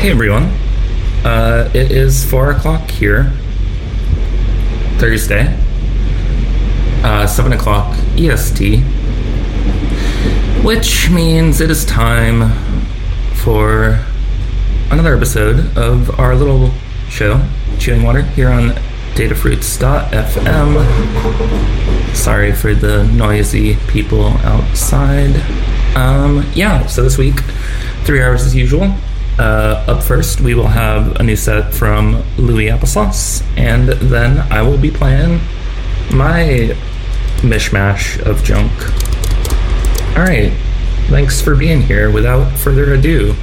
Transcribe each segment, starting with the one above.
Hey everyone. Uh, it is 4 o'clock here, Thursday, uh, 7 o'clock EST, which means it is time for another episode of our little show, Chewing Water, here on datafruits.fm. Sorry for the noisy people outside. Um, yeah, so this week, three hours as usual. Uh, up first, we will have a new set from Louis Applesauce, and then I will be playing my mishmash of junk. Alright, thanks for being here. Without further ado,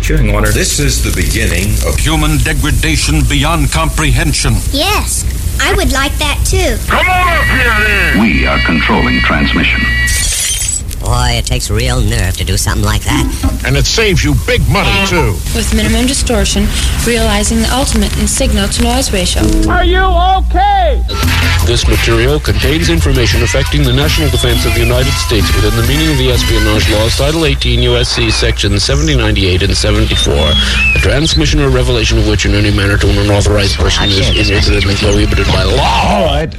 chewing water. This is the beginning of Human degradation beyond comprehension. Yes, I would like that too. Come on up here then! We are controlling transmission. Boy, it takes real nerve to do something like that. And it saves you big money, too. with minimum distortion, realizing the ultimate in signal to noise ratio. Are you okay? This material contains information affecting the national defense of the United States within the meaning of the espionage laws, Title 18 U.S.C. Sections 7098 and 74. The transmission or revelation of which in any manner to an unauthorized person is inadvertently prohibited by law. All right.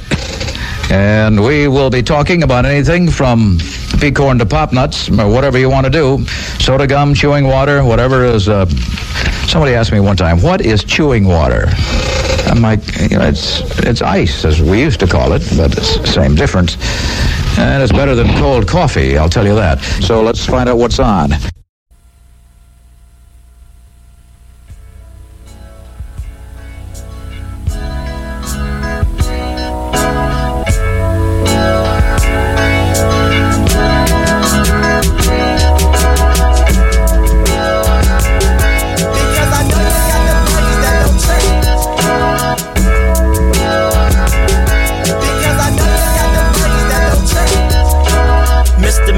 And we will be talking about anything from peacorn to pop nuts, or whatever you want to do. Soda gum, chewing water, whatever is. Uh, somebody asked me one time, "What is chewing water?" I'm like, you know, it's it's ice, as we used to call it, but it's the same difference. And it's better than cold coffee, I'll tell you that. So let's find out what's on.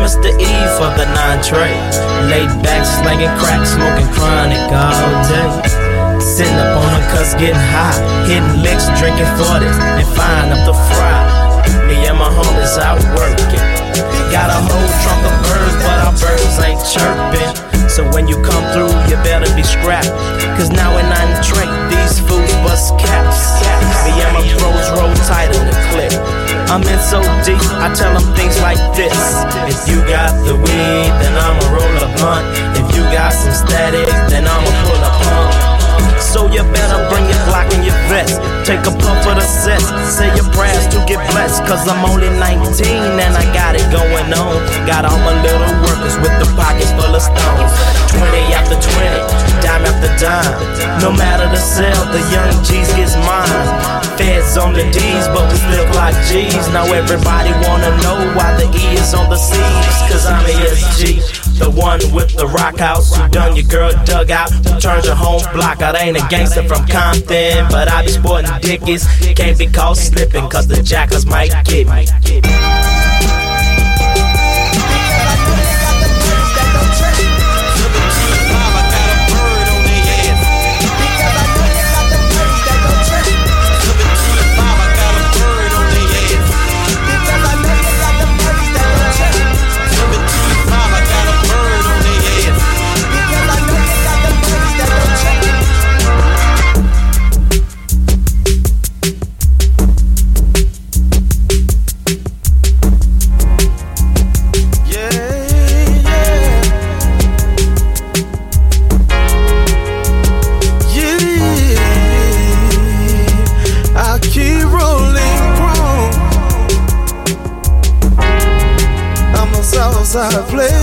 Mr. E for the nine tray. Laid back, slanging crack, smoking chronic all day. Sitting up on the cuss, getting high. Hitting licks, drinking 40s, and frying up the fry. Me and my homies out working. Got a whole trunk of birds, but our birds ain't chirping. So when you come through, you better be scrapped. Cause now I drink, these fools bust caps. And my bros roll tight in the clip. I'm in so deep, I tell them things like this. If you got the weed, then I'ma roll a blunt. If you got some static, then I'ma pull a pump. So you better bring your Glock and your vest. Take a puff of the cess. Say your prayers to get blessed. Cause I'm only 19 and I got it going on. Got all my little workers with the pockets full of stones. 20 after 20, dime after dime. No matter the sell, the young G's gets mine. Feds on the D's, but we still clock G's. Now everybody wanna know why the E is on the C's. Cause I'm ESG. The one with the rock house who done your girl dug out, who turns your home block out. Ain't a gangster from Compton, but I be sporting dickies. Can't be caught slipping, cause the jackers might get me. Southside player.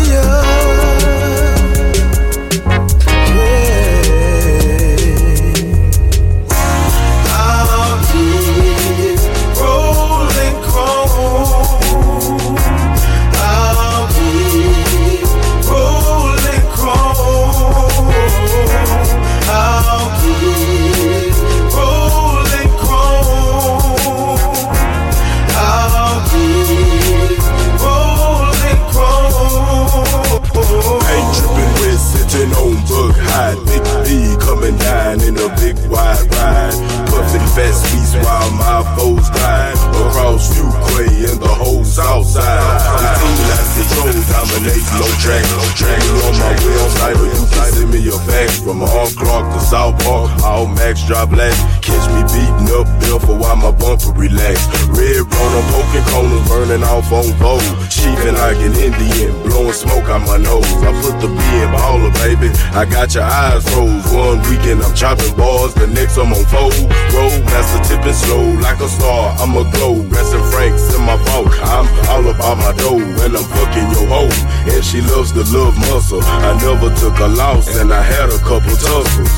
Fat sweets while my foes glide. Across Fuqua and the whole south side. The team of control, dominate, no track. Dragging on my website or you can send me a fax. From Hong Clark to South Park, all max drop last. Catch me beating up Bill for while my bumper relax. Red runner, poking corners, burning off on vogue. Sheeping like an Indian, blowing smoke out my nose. I put the B in baller, baby. I got your eyes froze. One weekend I'm chopping bars, the next I'm on fold. Roll, master tipping slow like a star. I'm a glow, resting Franks in my vault. I'm all about my dough, and I'm fucking your hoe. And she loves the love muscle. I never took a loss, and I had a couple tussles.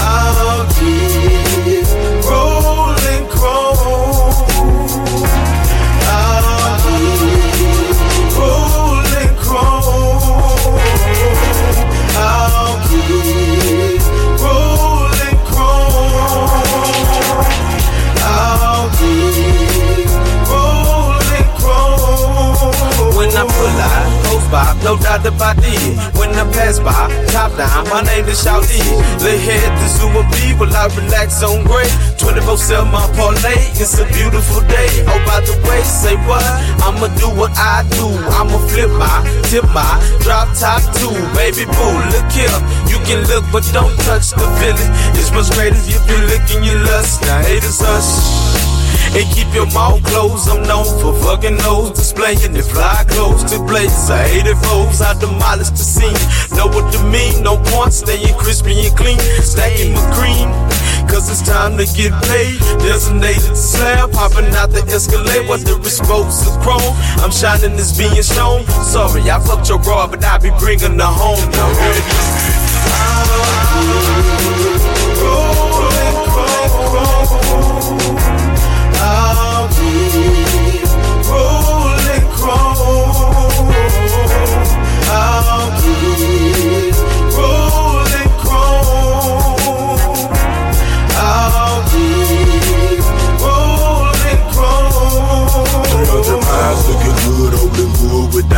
I'll keep 24 7 my parlay, it's a beautiful day. Oh, by the way, say what? I'ma do what I do. I'ma flip my, tip my, drop top two. Baby boo, look here. You can look, but don't touch the feeling. It's much greater if you look and you lust. Now haters hush. And keep your mouth closed. I'm known for fucking nose displaying the fly clothes to blaze. I hate it foes, I demolish the scene. Know what you mean, no point staying crispy and clean. Stacking my cream. Cause it's time to get paid. Designated slab, popping out the escalade. What the exposed chrome. I'm shining this being shown. Sorry, I fucked your broad, but I be bringing the home. Now,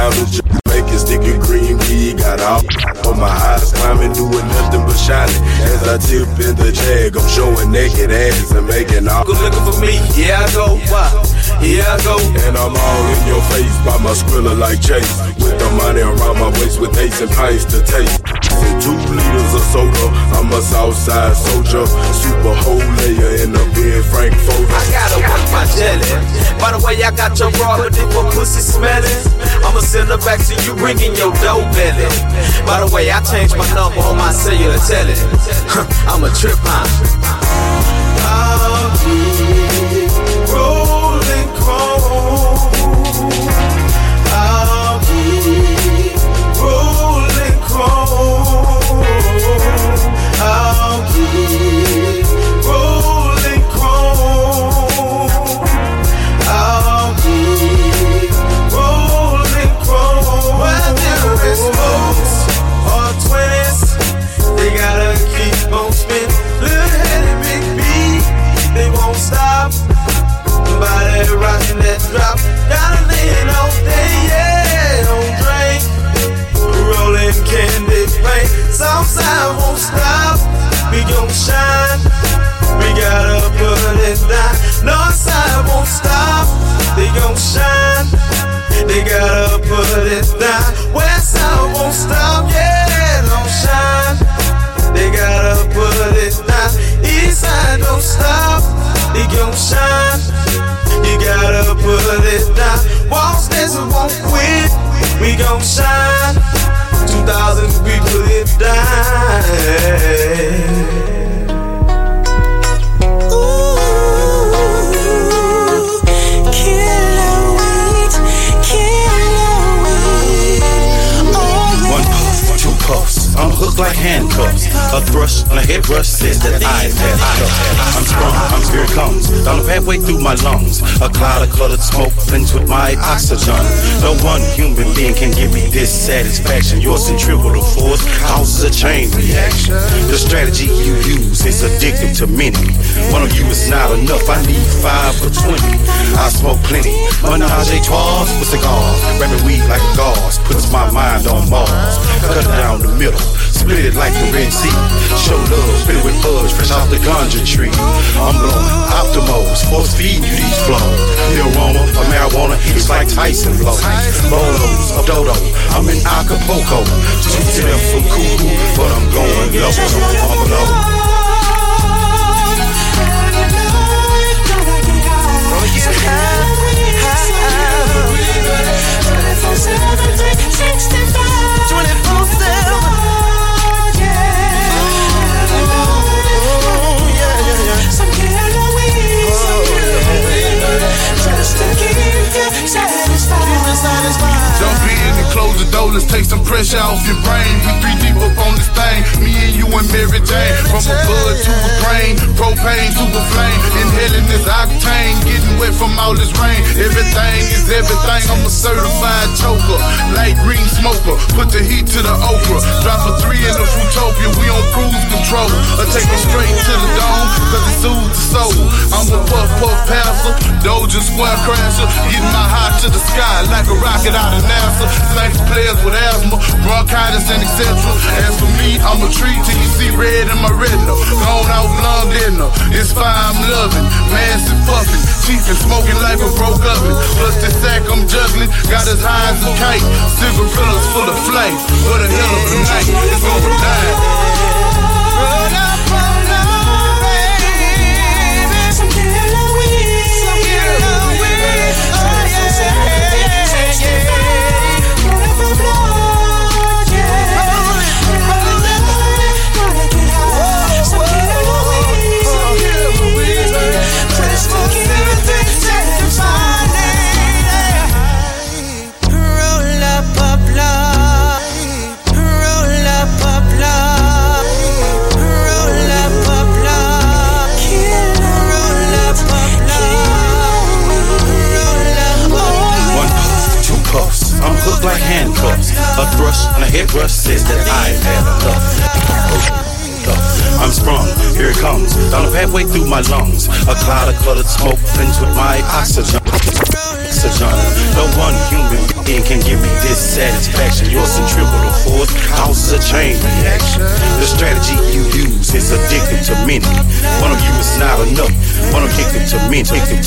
with diamonds. Making sticky green weed, got all on my eyes climbing, doing nothing but shining. As I tip in the jag, I'm showing naked ass and making all. Good looking for me, yeah I go. Why? Here I go. And I'm all in your face by my skrilla like Chase. With the money around my waist with ace and pints to taste. And two liters of soda, I'm a Southside soldier. Super whole layer in the bed, Frank Foda. I gotta work my jelly. By the way, I got your raw, but if a pussy smelling, I'ma send her back to you ringing your dough belly. By the way, I changed my number on my cellular tele. I'm a trip hop. Paint, Southside won't stop. We gon' shine, we gotta put it down. Northside won't stop, they gon' shine. They gotta put it down. Westside won't stop, yeah, don't shine. They gotta put it down. Eastside don't stop, they gon' shine. You gotta put it down. Wall Station won't quit, we gon' shine. 2000 like handcuffs. A thrust on a hairbrush says that I have cuffs. I'm sprung, I'm here it comes. Down the pathway through my lungs. A cloud of colored smoke blends with my oxygen. No one human being can give me this satisfaction. Your centrifugal force causes a chain reaction. The strategy you use is addictive to many. One of you is not enough. I need five for twenty. I smoke plenty. Menage a trois with cigars. Rapping weed like a gauze puts my mind on Mars. Cut down the middle. Split it like the Red Sea. Show love, fill it with buds, fresh off the ganja tree. I'm blowing optimals, force feeding you these flows. The aroma of marijuana hits like Tyson blows. Bolos of Dodo, I'm in Acapulco. Two to them from Cuckoo, but I'm going low. I'm low. keep Jump in and close the door, let's take some pressure off your brain. We three deep up on this thing, me and you and Mary Jane. From a bud to a brain, propane to a flame. Inhaling this octane, getting wet from all this rain. Everything is everything, I'm a certified choker. Light green smoker, put the heat to the okra. Drop a three in the Fruitopia, we on cruise control. Or take them straight to the dome, cause it soothes the soul. I'm a puff puff passer, Doja square crasher. Getting my high to the sky like a rocket out of NASA. To players with asthma, bronchitis, and etc. As for me, I'm a tree till you see red in my retina. Gone out long dinner, it's fine, I'm loving. Massive fucking, cheap and smoking like a broke oven. Plus the sack I'm juggling, got as high as a kite. Cigarillas full of flame, what a hell of a night. It's going down. A thrust and a head rush says that I've had enough. I'm sprung, here it comes. Down the pathway through my lungs. A cloud of colored smoke blends with my oxygen. No one human being can give me this satisfaction. Your centripetal force causes a chain reaction. The strategy you use is addictive to many. One of you is not enough. One addicted to many. Addicted,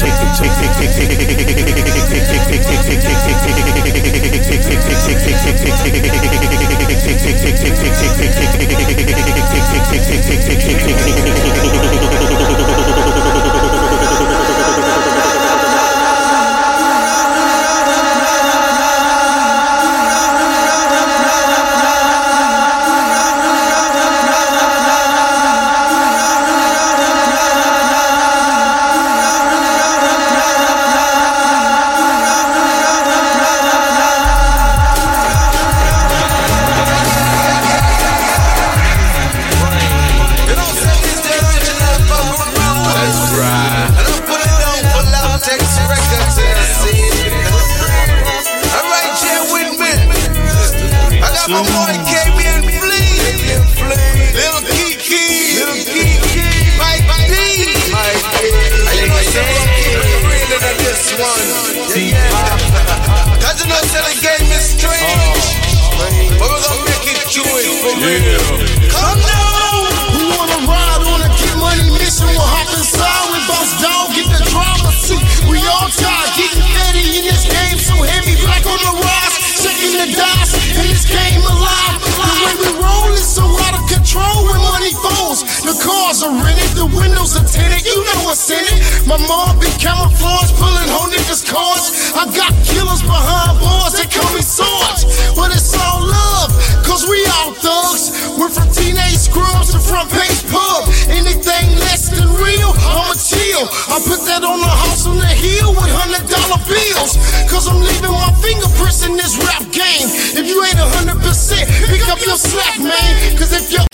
Cars are rented, the windows are tinted, you know what's in it. My mom be camouflage, pulling whole niggas' cards. I got killers behind bars, they call me Sarge. But it's all love, cause we all thugs. We're from teenage scrubs to front page pub. Anything less than real, I'ma chill. I put that on the house on the hill with hundred dollar bills. Cause I'm leaving my fingerprints in this rap game. If you ain't a hundred percent, pick up your slack, man. Cause if your aim ain't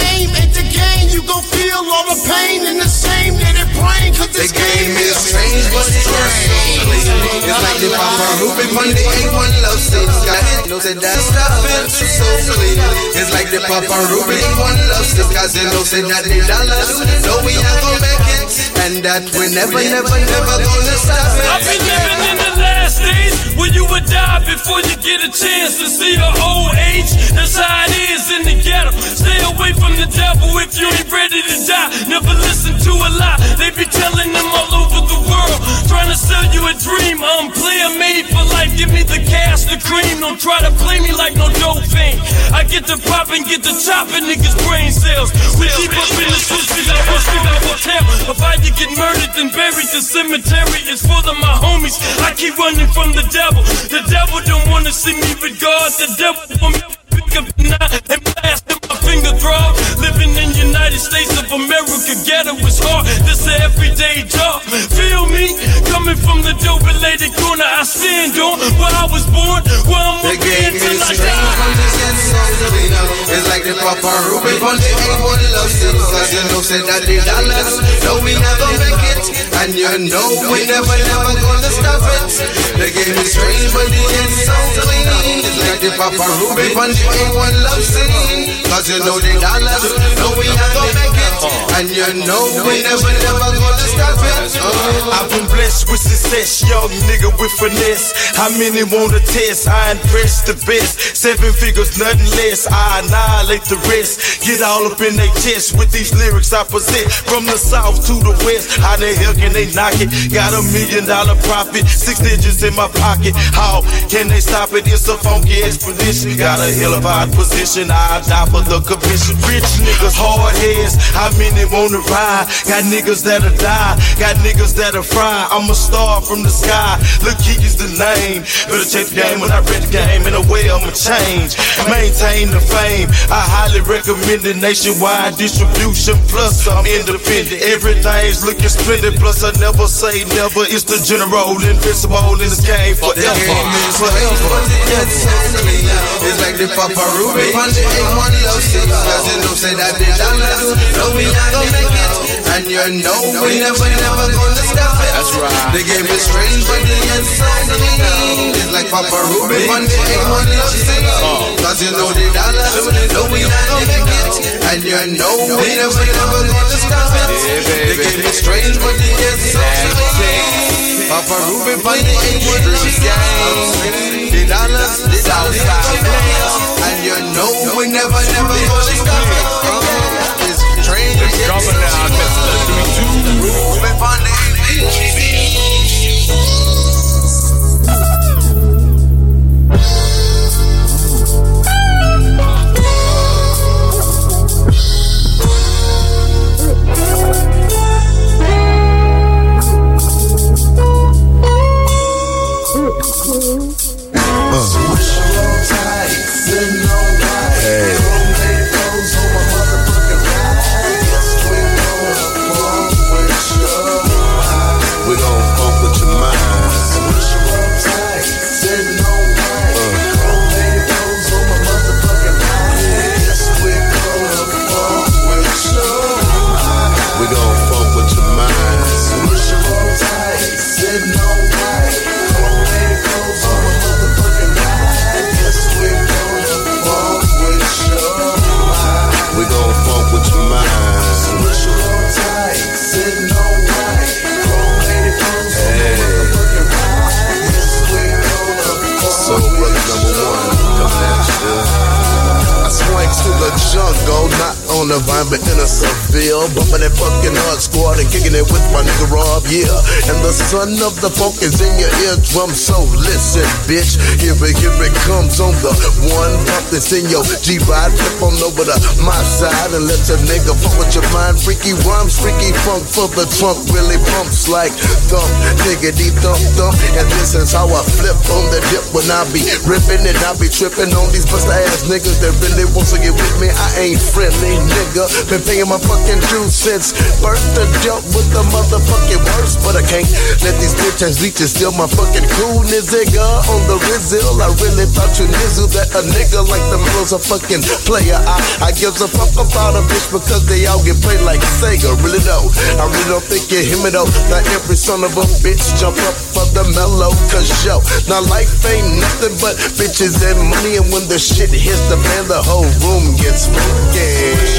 the game, you gon' feel all the pain and the shame that it brings. Cause this game is strange, but it's strange. It's like the Papa Ruben Monday ain't one love sings. Got it, knows that that stuff is so clear. It's like the Papa Ruben ain't one love sings. Cause they know say that the dollars know we are gonna make it. And that we never, never, never gonna stop it. I've been living in the when you would die before you get a chance to see your old age. That's how it is in the ghetto. Stay away from the devil if you ain't ready die. Never listen to a lie. They be telling them all over the world. Trying to sell you a dream. I'm player made for life. Give me the cash, the cream. Don't try to play me like no dope fiend. I get the and get the chopping, niggas brain cells. We keep up in the streets, we got one street I will tell. If I you get murdered and buried, the cemetery is full of my homies. I keep running from the devil. The devil don't wanna see me God. The devil want me to pick up United States of America, ghetto is hard. This an everyday job. Feel me? Coming from the dope related corner I stand on. Where I was born, where I'm be until I die. The It's like the Papa Ruben from the ain't one love sins Cause you know said that the dollars No we never make it And you know we never never gonna stop it They gave me strange from the end so clean It's like the Papa Ruben from the ain't one love sin Cause you know the dollars No we never make it And you know we never never gonna stop it Uh. I've been blessed with success, young nigga with finesse. How many wanna test? I impress the best. Seven figures, nothing less. I annihilate the rest. Get all up in their chest with these lyrics I possess. From the south to the west, how the hell can they knock it? Got a million dollar profit, six digits in my pocket. How can they stop it? It's a funky expedition. Got a hell of a position. I die for the commission. Rich niggas, hard heads. How many wanna ride? Got niggas that'll die. Got niggas that'll fry. I'm a star from the sky. Look, he is the name. Better check the game when I read the game. In a way, I'ma change. Maintain the fame. I highly recommend it. Nationwide distribution. Plus, I'm independent. Everything's looking splendid. Plus, I never say never. It's the general invincible in this game forever. Forever. It's like the Papa From the ain't one love you know say that the dollars No we not gonna make it And you know we never never gonna stop it. That's right. They gave me strength but the end so clean It's like Papa Ruben From the ain't one love sins Cause you know the dollars No we not gonna make it. And you know we never never gonna stop it. They gave me strength but the end so clean Papa Ruben From the ain't one love sins The dollars The dollars. And you know we never, never gonna stop it. Coming out, Mr. 3-2. Ruben Van We on the vine, but in a Seville. Bumping that fucking hard squad and kicking it with my nigga Rob, yeah. And the son of the funk is in your eardrum, so listen, bitch. Here it, here it comes on the one bump that's in your G-Ride. Flip on over to my side and let your nigga fuck with your mind. Freaky rhymes, freaky funk for the trunk really pumps like thump, diggity thump thump. And this is how I flip on the dip when I be ripping and I be tripping on these bust ass niggas that really wants to get with me. I ain't friendly, nigga. Been paying my fucking dues since birth to jump with the motherfucking worst. But I can't let these bitch ass leeches steal my fucking coolness, nigga. On the Rizzle, I really thought you knew that a nigga like them was a fucking player. I, I gives a fuck about a bitch because they all get played like Sega. Really though, I really don't think you hear me though. Not every son of a bitch jump up for the mellow, cause yo, now life ain't nothing but bitches and money. And when the shit hits the fan, the whole room gets funky.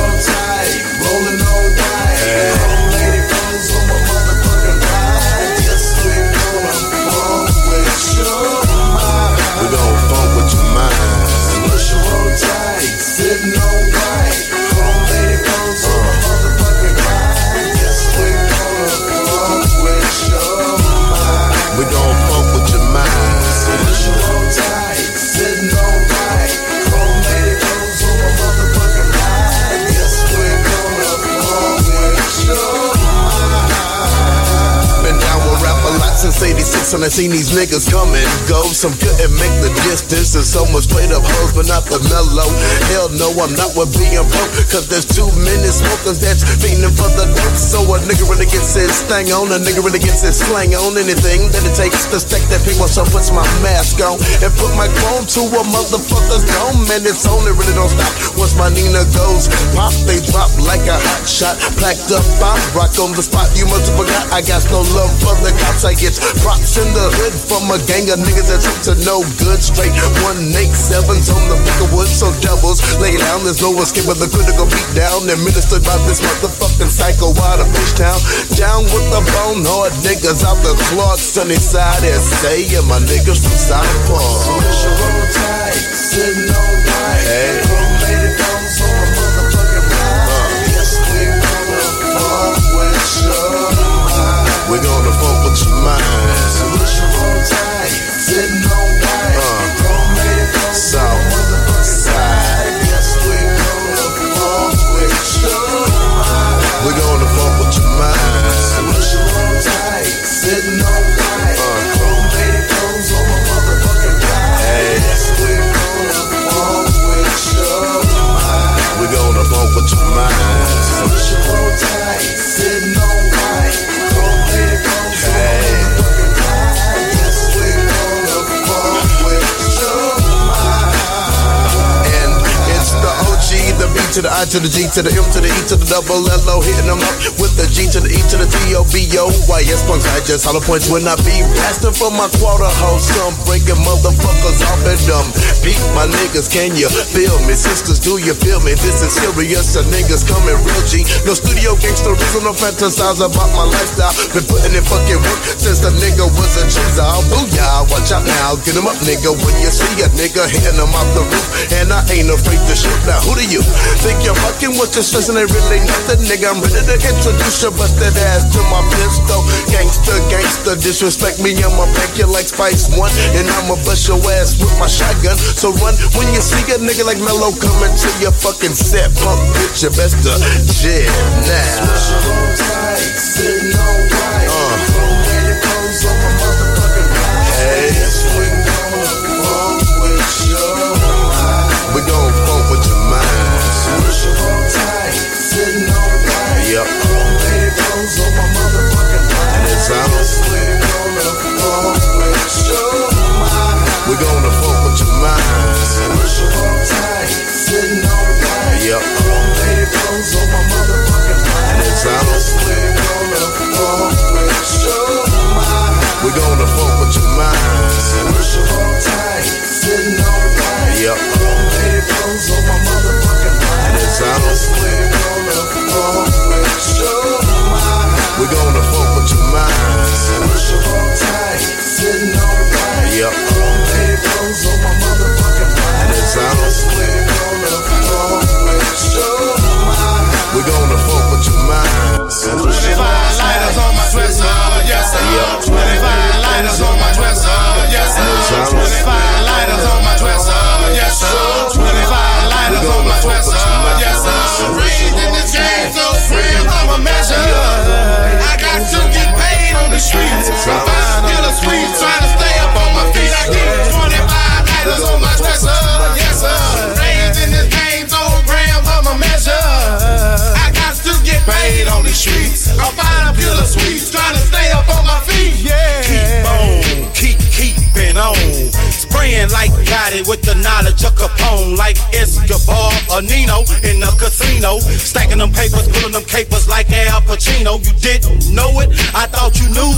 when I seen these niggas come and go. Some couldn't make the distance, and some was straight up hoes, but not the mellow. Hell no, I'm not with being broke, cause there's too many smokers that's fiending for the dope. So a nigga really gets his thing on, a nigga really gets his slang on. Anything that it takes to stack that people, so puts my mask on and put my chrome to a motherfucker's dome. And it's only really don't stop once my Nina goes pop. They drop like a hot shot, packed up. I rock on the spot. You must have forgot I got no love for the cops. I get props in the hood from a gang of niggas that's up to no good. Straight one eight sevens on the of wood, so devils lay down. There's no escape with the critical beat down. Administered by this motherfucking psycho out of fish town. Down with the bone hard niggas out the Clark, sunny side SA, and my niggas from South Park. Sitting on to the I to the G to the M to the E to the double L O, hitting them up with the G to the E to the T O B O Y S punks. I just hollow points when I be blasting for my quarter house. Some breaking motherfuckers off and dumb. Beat my niggas, can you feel me? Sisters, do you feel me? This is serious. The niggas coming real G. No studio gangster reason, no fantasize about my lifestyle. Been putting in fucking work since the nigga was a cheeser. Booyah, watch out now. Get him up, nigga. When you see a nigga hitting him off the roof. And I ain't afraid to shoot. Now, who do you think you're fucking with? Your stressing ain't really nothing, nigga. I'm ready to introduce your busted ass to my pistol. Gangster, gangster, disrespect me. I'ma pack you like Spice One. And I'ma bust your ass with my shotgun. So run when you see a nigga like Mello coming to your fucking set. Punk bitch, you best to jam now. Sitting on on the streets. I'm still a squeeze, trying to stay up on my feet. I get 25 lighters on my with the knowledge of Capone, like Escobar or Nino in the casino. Stacking them papers, pulling them capers like Al Pacino. You didn't know it, I thought you knew.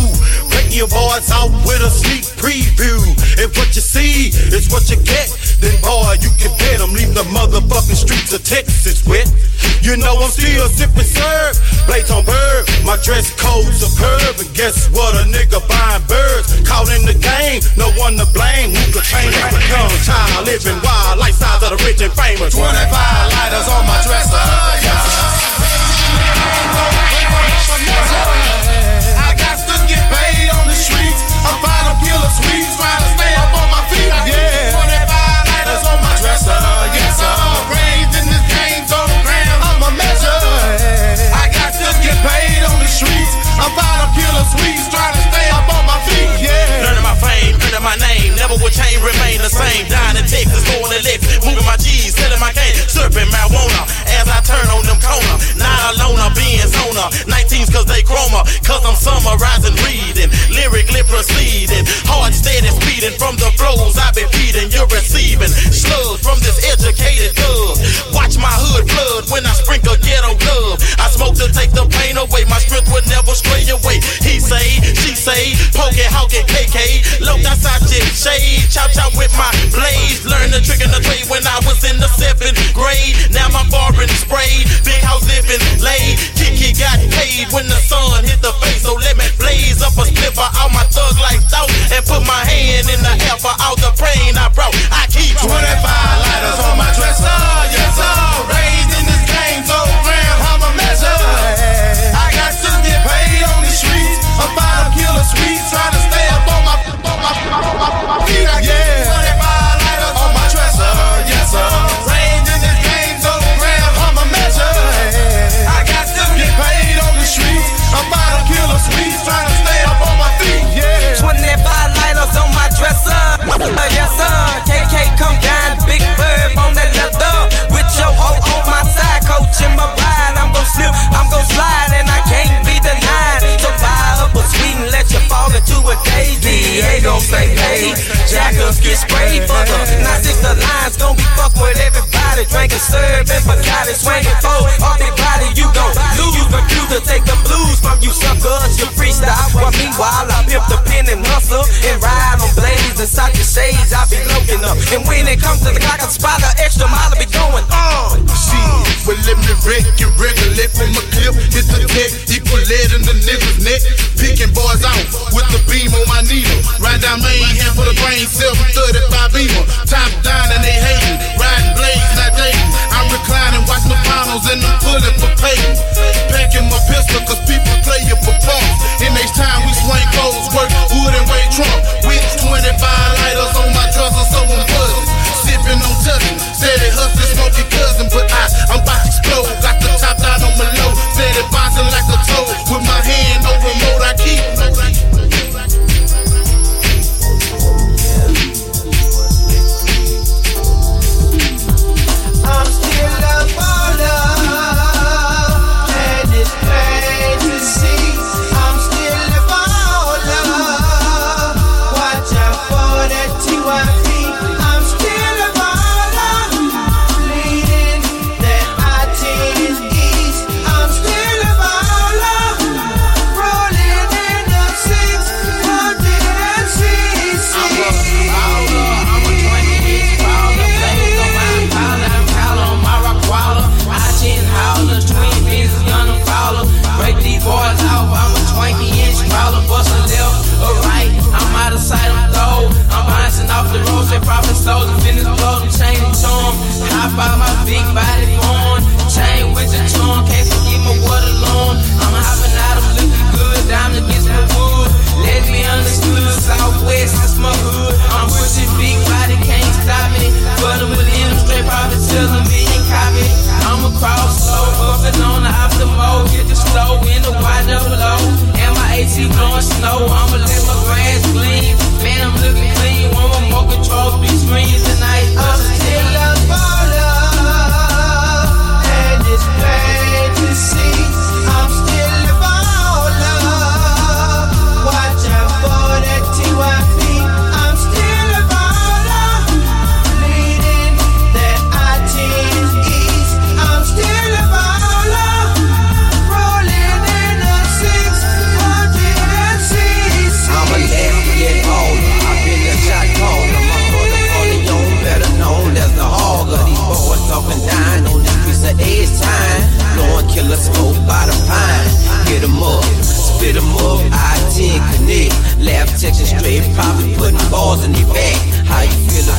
Breaking your boys out with a sneak preview. If what you see is what you get, then boy, you can them. Leave the motherfucking streets of Texas wet. You know I'm still sipping serve, blades on bird. My dress code's superb, and guess what? A nigga buying birds, caught in the game, no one to blame. Who could change a young child living wild lifestyles of the rich and famous? 25 lighters on my dresser. I got to get paid on the streets. I'm a killer sweets, can't remain the same. Down in Texas, going to Lex, moving my G's, selling my cane, slurping marijuana as I turn on them corner. Not alone, I'm being zona. 19s cause they chroma, cause I'm summarizing, reading, lyrically proceeding. Hard, steady, speeding from the flows I've been feeding. You're receiving slugs from this educated thug. Watch my hood blood when I sprinkle ghetto love. I smoke to take the pain away, my strength would never stray away. He say, she say, poke it, hawk it, KK. Low outside shit, shade, chop chop with my blades. Learn the trick in the trade when I was in the seventh grade. Now my foreign spray, big house living laid. Got paid when the sun hit the face, so let me blaze up a slipper out my thug like thought and put my hand in the air for all the pain I brought. I keep 25 lighters on my dresser, yes sir. Raised in this game, so grand, I'm a measure. Gon' say, hey, jackers get sprayed for the. Now, since the lines gon' be fucked with everybody. Drinking, serving, Bacardi, swinging for off their body. You gon' lose. You refuse to take the blues from you suckers. You freestyle. While meanwhile, I pimp the and hustle and ride on blades inside your shades. I be looking up. And when it comes to the clock, I spot an extra mile. I be going on. Shit, well let me wreck it regulate from a clip. Hit the tech, equal lead in the nigga's neck. Picking boys out with the beam on my needle. Right down main hand for the brain, 735 beamer. Top down and they hating. Riding blades, not dating. I'm reclining, watching the finals and I'm pulling for paying. Packing my pistol cause people play it for parts. In next time we swing clothes, work wood and weight trunk. With 25 lighters on my dresser, so I'm buzzing. Sipping on touching, said it hustling, smoking cousin, but I, I'm about to explode. Got the top down on my low, said it bouncing like a toe. With my hand on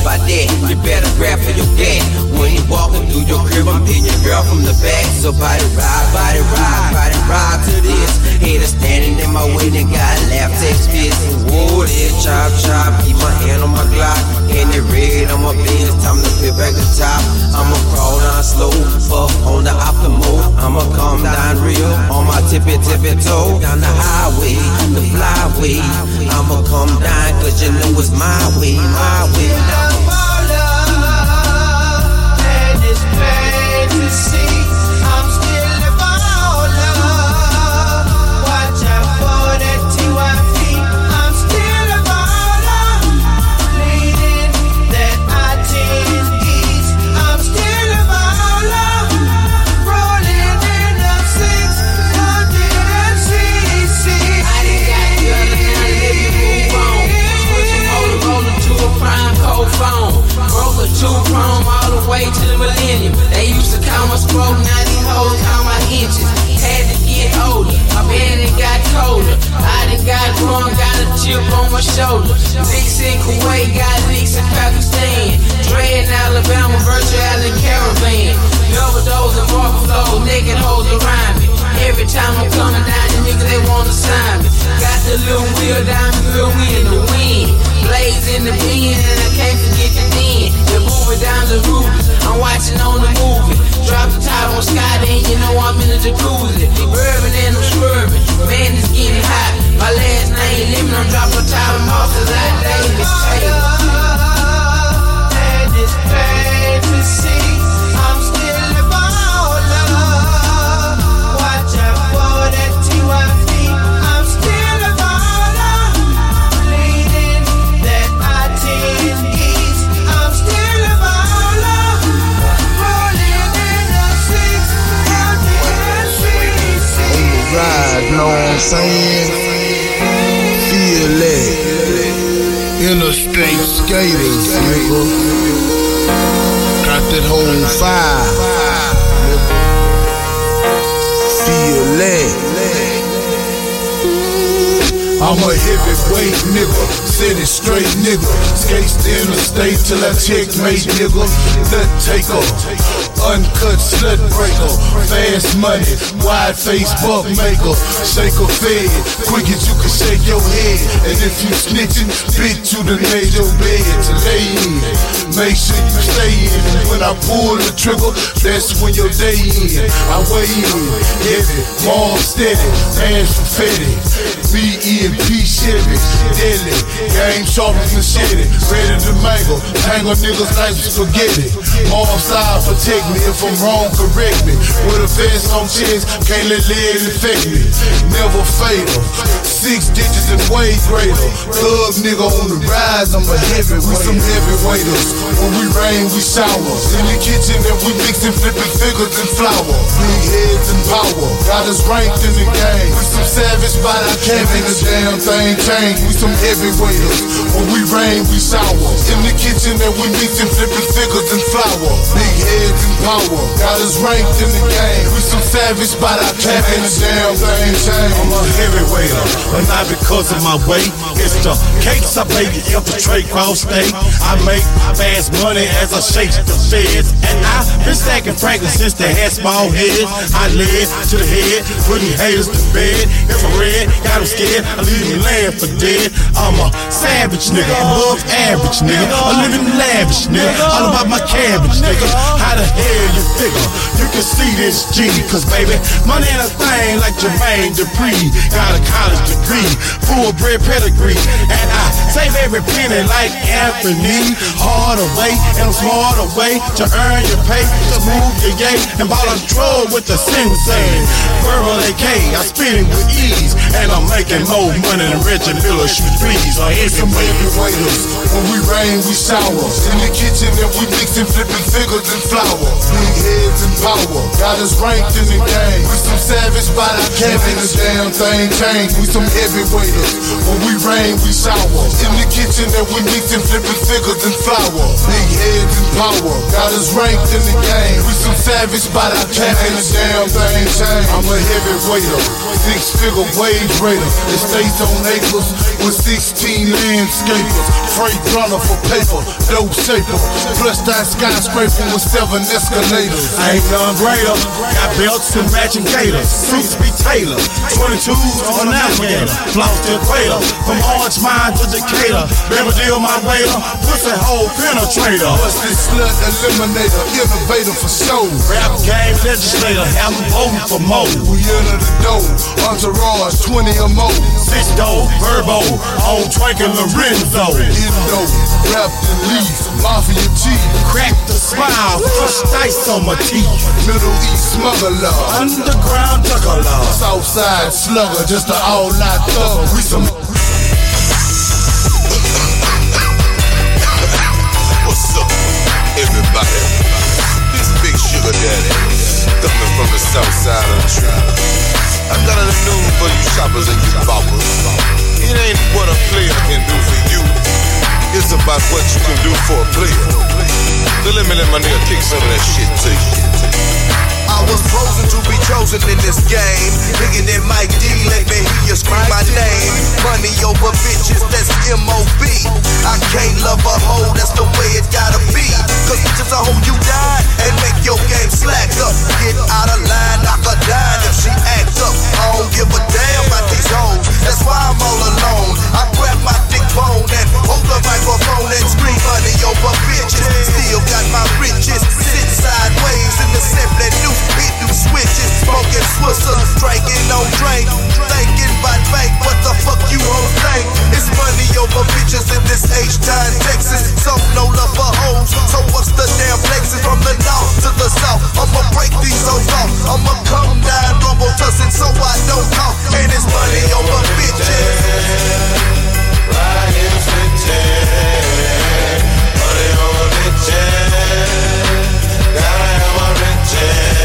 feel that? You better grab for your gat. When you walking through your crib, I'm hitting your girl from the back. So body ride, body ride, body ride to this. Haters standing in my way, they got left text busy. Whoa, there, chop, chop. Keep my hand on my Glock. And it red on my biz. Time to flip back the top. I'ma crawl down slow. Fuck on the optimal. I'ma come down real. On my tippy, tippy toe. Down the highway, the flyway. I'ma come down cause you know it's my way, my way. And it's plain to see millennium. They used to count my scroll, now these hoes count my inches. Had to get older, my bed it got colder. I done got drunk, got a chip on my shoulder. Licks in Kuwait, got leaks in Pakistan. Dre in Alabama, Virtual Island Caravan. Double dose and market flow, naked hoes around me. Every time I'm coming down, the niggas they wanna sign me. Got the little wheel down, good we in the wind. Blaze in the pen, and I can't forget the den. The moving down the roof, I'm watching on the movie. Drop the top on Sky, then you know I'm in the jacuzzi. Bourbon and I'm swerving, man, it's getting hot. My last name limit, I'm dropping the top of off cause I dated this And it's plain to see I'm still know what I'm saying? Feel it. Interstate skaters, nigga. Got that whole fire. Feel it. I'm a heavyweight nigga, city straight nigga. Skates the interstate till I checkmate nigga. The taker, uncut slut breaker, fast money, wide face buck maker, shaker fed, quick as you can shake your head. And if you snitching, bitch, you done made your bed to lay in. Make sure you stay in. And when I pull the trigger, that's when your day in. I weigh in, heavy, more steady, hands for fetty. B-E-P Chevy, deadly, game sharp as machete, ready to mangle, tangle niggas like spaghetti. Arm side protect me, if I'm wrong, correct me. With a vest on chest, can't let lead affect me. Never fatal, six digits and way greater. Thug nigga on the rise, I'm a heavy, we some heavyweighters. When we rain, we shower. In the kitchen, and we mixing flipping figures and flour. Big heads and power, got us ranked in the game. We some savage, but I can't make a damn thing change. We some heavyweighters. When we rain, we shower. In the kitchen, and we mixing flipping figures and flour. Big heads and power, got us ranked in the game. We some savage, but I can't make a damn thing change. I'm a heavyweighter, but not because of my weight. It's the cakes I bake to infiltrate cross state. I make my fast money as I shake the feds. And I've been stacking Franklin since they had small heads. I led to the head, putting haters to bed. If Infrared, got them scared. I leave them laying for dead. I'm a savage nigga, above average nigga. A living lavish nigga, all about my cabbage nigga. How the hell you figure? You can see this G, cause baby, money ain't a thing like Jermaine Dupri. Got a college degree, full bred pedigree. And I save every penny like Anthony. Hard away, and smart away to earn your pay. Just move your yay and ball a drug with the sensei. Verbal AK, I spit it with ease. And I'm making more money than Reggie Miller shoot threes. Or We some heavyweighters. When we rain, we shower. In the kitchen, and we mixing flipping figures and flour. Big heads and power, got us ranked in the game. We some savage, I can't make a damn thing change. We some heavyweighters. When we rain, we shower. In the kitchen, and we mixing flipping figures and flour. Big heads and power, got us ranked in the game. We some savage, I can't make a damn thing change. I'm a heavy heavyweighter, six figure wage raider. Estates on acres with 16 landscapers. Freight runner for paper, dope shaper. Plus that skyscraper with seven escalators. I ain't none greater. Got belts and matching gators. Suits be tailored. 22s on an alligator. Floss to equator. From Orange Mound to Decatur. Never deal my waiter. Pussy hole penetrator. What's this slut eliminator? Innovator for show. Rap game legislator. Have them voting for more. We enter the door. Entourage 20 or more. Six dough. Verbo. On Twank and Lorenzo. Indo. Wrapped in leaf. Mafia G. Crack the smile. Crushed ice on my teeth. Middle East smuggler. Underground juggler. Southside slugger. Just an What's up, everybody? Big Sugar Daddy, coming from the south side of the. I got for you shoppers and you boppers. It ain't what a player can do for you. It's about what you can do for a player. Let me let my nigga kick some of that shit to you. Was frozen to be chosen in this game. Bigger than Mike D, let me hear you scream my name. Money over bitches, that's M.O.B. I can't love a hoe, that's the way it gotta be. Cause bitches will hold you down and make your game slack up. Get out of line, knock her down if she act up. I don't give a damn about these hoes, that's why I'm all alone. I grab my dick bone and hold the microphone and scream money over bitches. Still got my riches, sit sideways in the simply new hit new switches, smoking Swisher, striking on drink, thinking about bank. What the fuck you hoes think? It's money over bitches in this H-Town, Texas. So no love for hoes. So what's the damn flexing from the north to the south? I'ma break these hoes off. I'ma come down, double tussing so I don't talk. And it's money over bitches. Money over bitches. Gotta have my riches.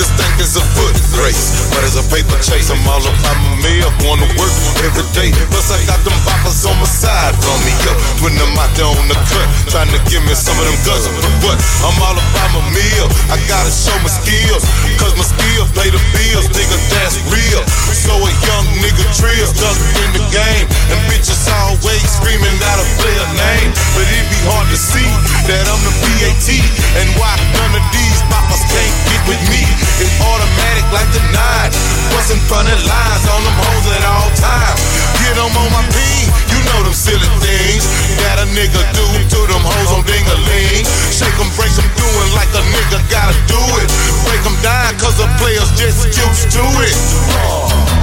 Niggas think it's a foot race, but it's a paper chase. I'm all about my meal, going to work every day. Plus I got them boppers on my side from me up when I'm out there on the cut, trying to give me some of them guts. But I'm all about my meal. I gotta show my skills, cause my skills pay the bills, nigga. That's real. So a young nigga trill, stuck in the game, and bitches always screaming out a player name. But it be hard to see that I'm the PAT, and why none of these boppers can't get with me. It's automatic like the nine. What's in front of lines on them hoes at all times. Get them on my peen, you know them silly things that a nigga do to them hoes on ding-a-ling. Shake them, break them, doing like a nigga gotta do it. Break them down cause the players just used to it.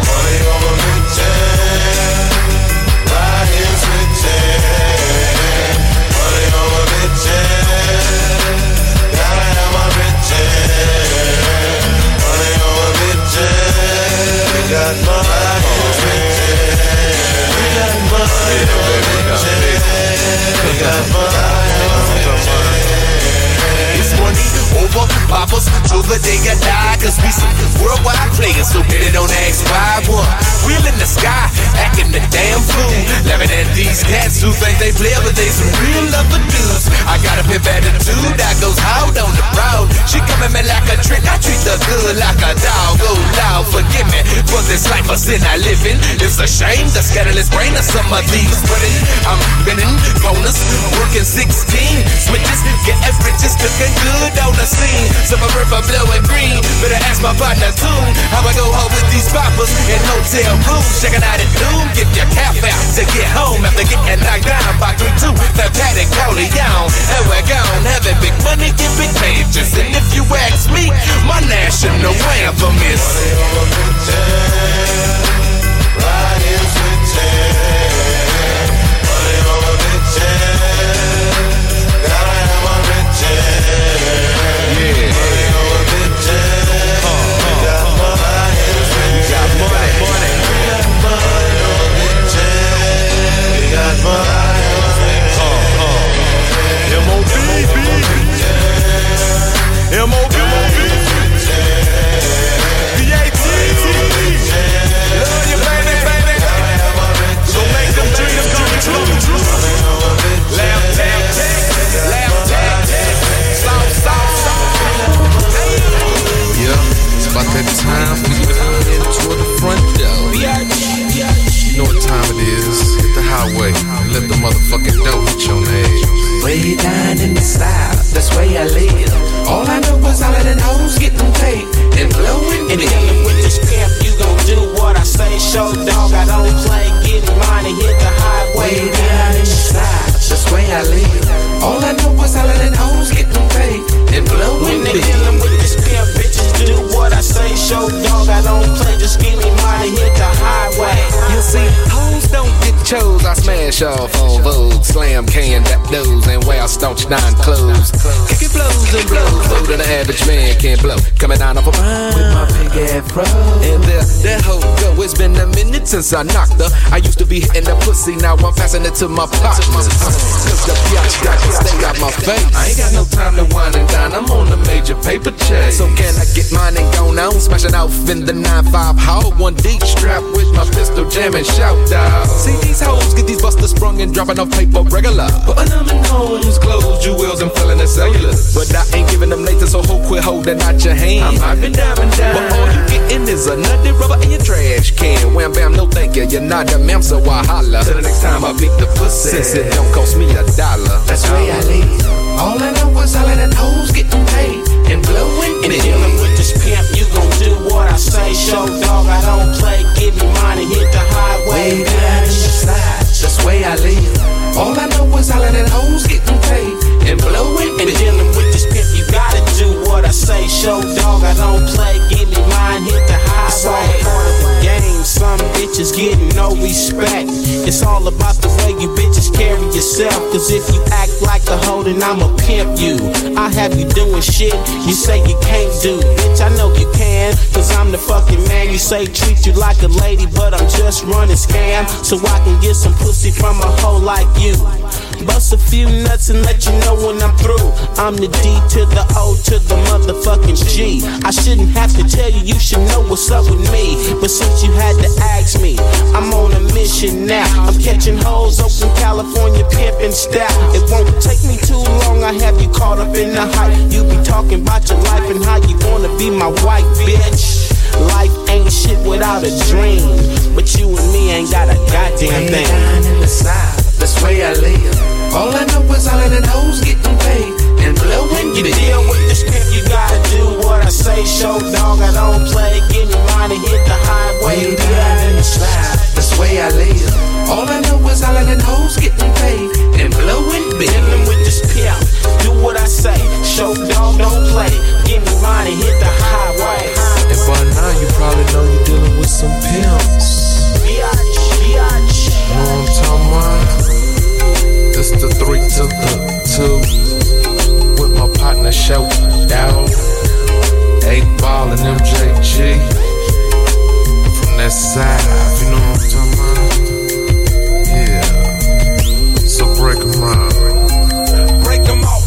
Money over bitches, money over poppers till the day I die. Cause we some worldwide players, so better don't ask why. One wheel in the sky, acting the damn fool. Laughing at these cats who think they play, but they some real lover dudes. I got a pimp attitude that goes out on the road. She come at me like a trick, I treat the good like a dog. Oh, loud, forgive me for this life of sin I live in. It's a shame the scatterless brain of some of these putting. I'm spinning bonus, working 16 switches, get riches, looking good on the scene. Some river blowing green, better ask my partner tune. How I go home with these poppers in hotel rooms, checking out at noon. Get your cap out to get home after getting knocked down by three two. The paddock Corleone, and we're gone having big money, get big pages. And if you ask me, my national anthem is. time for you to come the front door. You know what time it is. Hit the highway and let the motherfucking dough hit your ass. Way down in the south, that's where I live. All I know is out of the nose, get them paid and blowing in the air. With this crap, you gon' do what I say. Show dog, I don't play. Get mine and hit the highway. Way down in the south, that's where I live. All I know is out of the nose, get them paid and blowing in the air. With this crap, bitch do what I say. Show dog, I don't play, just give me and hit the highway. You see, hoes don't get chose. I smash off on Vogue, slam can, that those, and wear staunch nine clothes. Kicking blows and blows, blow than an average man can't blow. Coming down off a mine with my big afro. And there, that hoe go. It's been a minute since I knocked her. I used to be hitting the pussy, now I'm passing it to my partners. Cause the biatch got to stay out my face. I ain't got no time to wine and dine. I'm on a major paper chase. So can I get mine and go now? Smashing off in the 9-5 hog. One deep strap with my pistol jamming shout out. See these hoes get these busters sprung and dropping off paper regular. Putting them in clothes, jewels, and filling the cellular. But I ain't giving them later, so ho quit holding out your hand. I might be diamond down. But all you getting is a nutty rubber in your trash can. Wham bam, no thank you. You're not the ma'am, so I holla. Till the next time I beat the pussy. Since it don't cost me a dollar. That's where I live. All I know is all of the hoes getting paid and blowing And dealing with this pimp, you gon' do what I say. Show dog, I don't play, give me money, hit the highway. Way down in the slide, that's where I live. All I know is all of the hoes getting paid and blowing And dealing with this pimp, do what I say. Show dog, I don't play, give me mine, hit the highway. It's all part of the game. Some bitches getting no respect. It's all about the way you bitches carry yourself. Cause if you act like a hoe, then I'ma pimp you. I have you doing shit you say you can't do. Bitch, I know you can. Cause I'm the fucking man. You say treat you like a lady, but I'm just running scam. So I can get some pussy from a hoe like you. Bust a few nuts and let you know when I'm through. I'm the D to the O to the motherfucking G. I shouldn't have to tell you, you should know what's up with me. But since you had to ask me, I'm on a mission now. I'm catching hoes open California pimping style. It won't take me too long, I have you caught up in the hype. You be talking about your life and how you wanna be my wife, bitch. Life ain't shit without a dream. But you and me ain't got a goddamn thing. down in the south, that's where I live. All I know is all of the hoes getting paid and blowing You big. deal with this pimp, you gotta do what I say. Show dog, I don't play. Give me mine and hit the highway. Way down in the slide, that's where I live. All I know is all of the hoes getting paid and blowing big. Dealing with this pimp, do what I say. Show dog, don't play. Give me mine and hit the highway. And by now you probably know you're dealing with some pimps. Biatch, biatch. You know what I'm talking about? It's the three to the two. With my partner Shout Down. 8 Ball and MJG. From that side, you know what I'm talking about? Yeah. So break 'em out. break them off.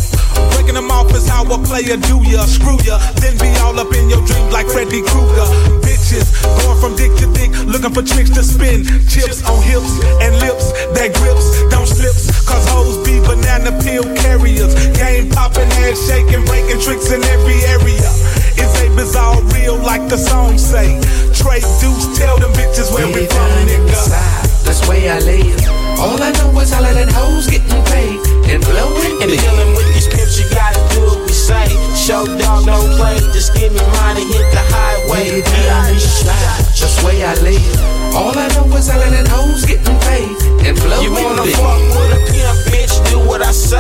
Breaking them off is how a player do ya, screw ya, then be all up in your dreams like Freddy Krueger. Bitches going from dick to dick, looking for tricks to spin. Chips on hips and lips that grips, don't slips, cause hoes be banana peel carriers. Game popping, ass shaking, breaking tricks in every area. It's a bizarre real like the song say. Trey Deuce, tell them bitches where we Way from, down in the nigga. south, that's where I live. All I know is all of the hoes getting paid and blowing And big. dealing with Show dog, don't play. Just give me mine and hit the highway. Way down in the slide, that's where I live. All I know is all of the hoes getting paid and blowing You wanna big. fuck with a pimp, bitch? Do what I say.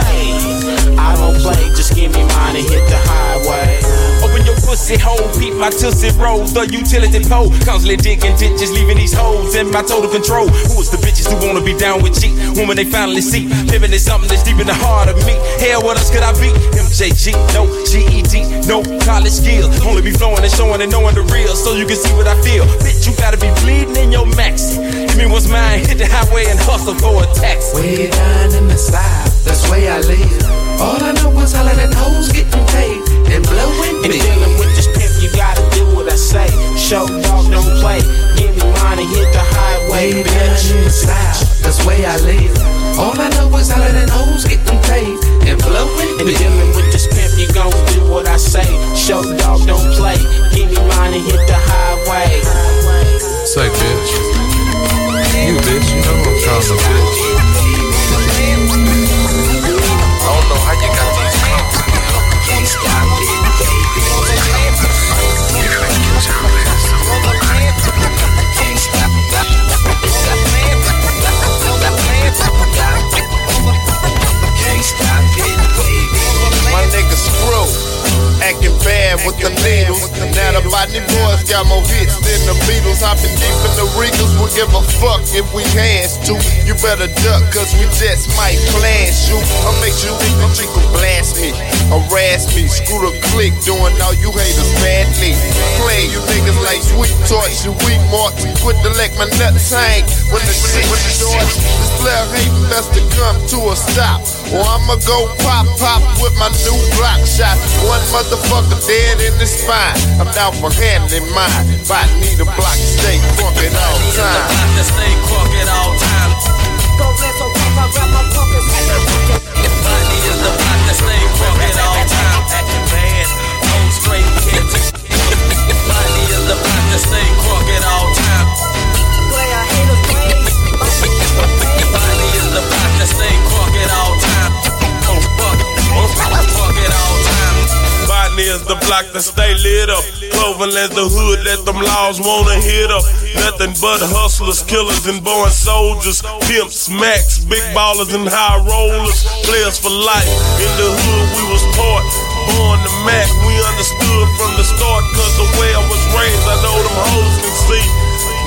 I don't play, just give me mine and hit the highway. Open your pussy hole, peep my tussie roll, the utility pole. Constantly digging ditches, leaving these hoes in my total control. Who is the bitches who wanna be down with cheap? Woman they finally see, living is something that's deep in the heart of me. Hell, what else could I be? MJG, no GED, no college skills. Only be flowing and showing and knowing the real, so you can see what I feel. Bitch, you gotta be bleeding in your maxi. Give me what's mine, hit the highway and hustle for a taxi. Way down in the south, that's where I live. All I know is all of the hoes getting paid and blowing And big. dealing with this pimp, you gotta do what I say. Show dog, don't play. Give me mine and hit the highway, Way down in the south, that's where I live. All I know is all of the hoes getting paid and blowing And big. dealing with this pimp, you gon' do what I say. Show dog, don't play. Give me mine and hit the highway. Say, bitch. You, bitch. You know I'm trying to, bitch. I don't know how you got these clothes in here. bad with the needles. Now the Botany Boys got more hits than the Beatles. Hopping deep in the Regals, we'll give a fuck if we hands to. You better duck, cause we just might plan you. I'll make you even jingle blast me harass me, screw the click, doing all you haters badly. Playing you niggas like sweet torch, you weak marks. Quit to let my nuts hang when the shit starts. This player hating best to come to a stop. Or I'ma go pop, pop with my new block shot. One motherfucker dead in the spine. I'm down for handling mine. But I need a block to stay crunk at all time. To stay crunk at all time. Body the block to stay crunk at all time. Botany is the block to stay crunk at all time. Oh fuck, oh fuck, fuck at all time. Botany is the block that stay lit up. Cloverland's the hood that them laws wanna hit up. Nothing but hustlers, killers, and born soldiers. Pimps, max, big ballers, and high rollers. Players for life. In the hood, we was taught. Born the Mac, we understood from the start. Cause the way I was raised, I know them hoes can see.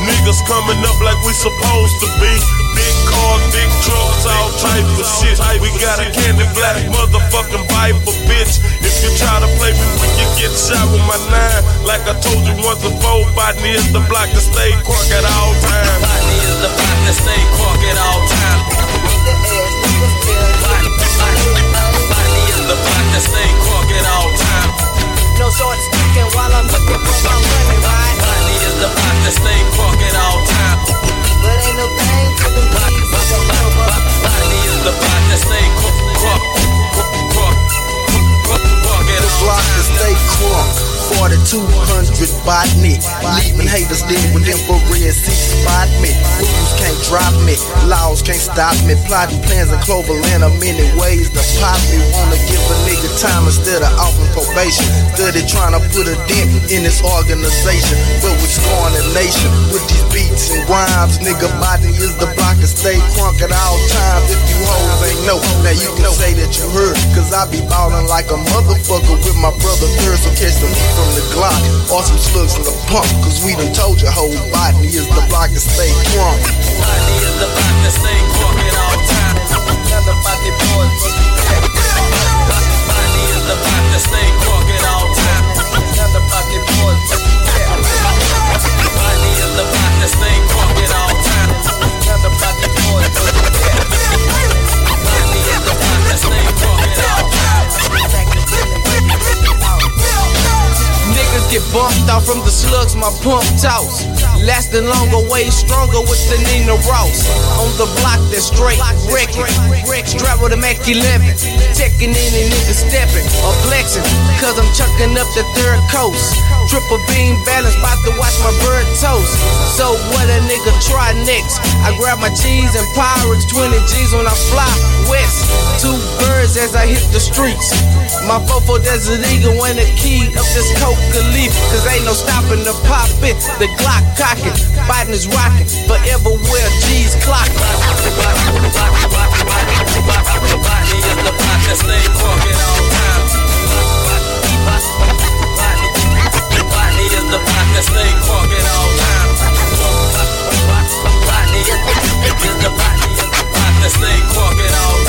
Niggas coming up like we supposed to be. Big cars, big trucks, all type of shit. We got a candy black motherfucking Viper, bitch. If you try to play me, we can get shot with my nine. Like I told you once before, Botany is the block to stay crunk at all times. Botany is the block to stay crunk at all time. Botany is the block to stay No short sticking while I'm looking for my money, right? Is the stay crunk at all time. But ain't no pain to is the stay crunk, crunk, crunk, crunk, crunk at The all block to time. stay crunk. 4200 botany. Leaving haters dead with infrared see spot me. Rules can't drop me. Laws can't stop me. Plotting plans in Cloverland are many ways to pop me. Wanna give a nigga time instead of offering probation. Study trying to put a dent in this organization. But we're scoring the nation with these beats and rhymes. Nigga, body is the block and stay crunk at all times. If you hoes ain't know, now you can say that you heard. Cause I be ballin' like a motherfucker with my brother third. So catch the heat from the Glock or some slugs from the pump. Cause we done told you whole body is the block to stay crunk. Botany is the block to stay crunk at all time. Another body boys, Botany is the to stay crunk at all time. another body boys, Botany is the to stay crunk at all time. another body boys. Get bumped out from the slugs my pump toss. Lasting longer, way stronger with the Nina Ross. On the block that's straight wrecking. Strap with a Mac 11. Checking in and niggas stepping or flexing. Cause I'm chucking up the third coast. Triple beam balance, about to watch my bird toast. So what a nigga try next? I grab my cheese and Pyrex 20 G's when I fly west. Two birds as I hit the streets. My fofo Desert Eagle when the key of this coca leaf. Cause ain't no stopping the pop it. The Glock cocking, Biden is rocking. Forever where G's clocking. Body is the block stay all times. The block to stay crunk at all times. Body is the body the block to stay crunk at all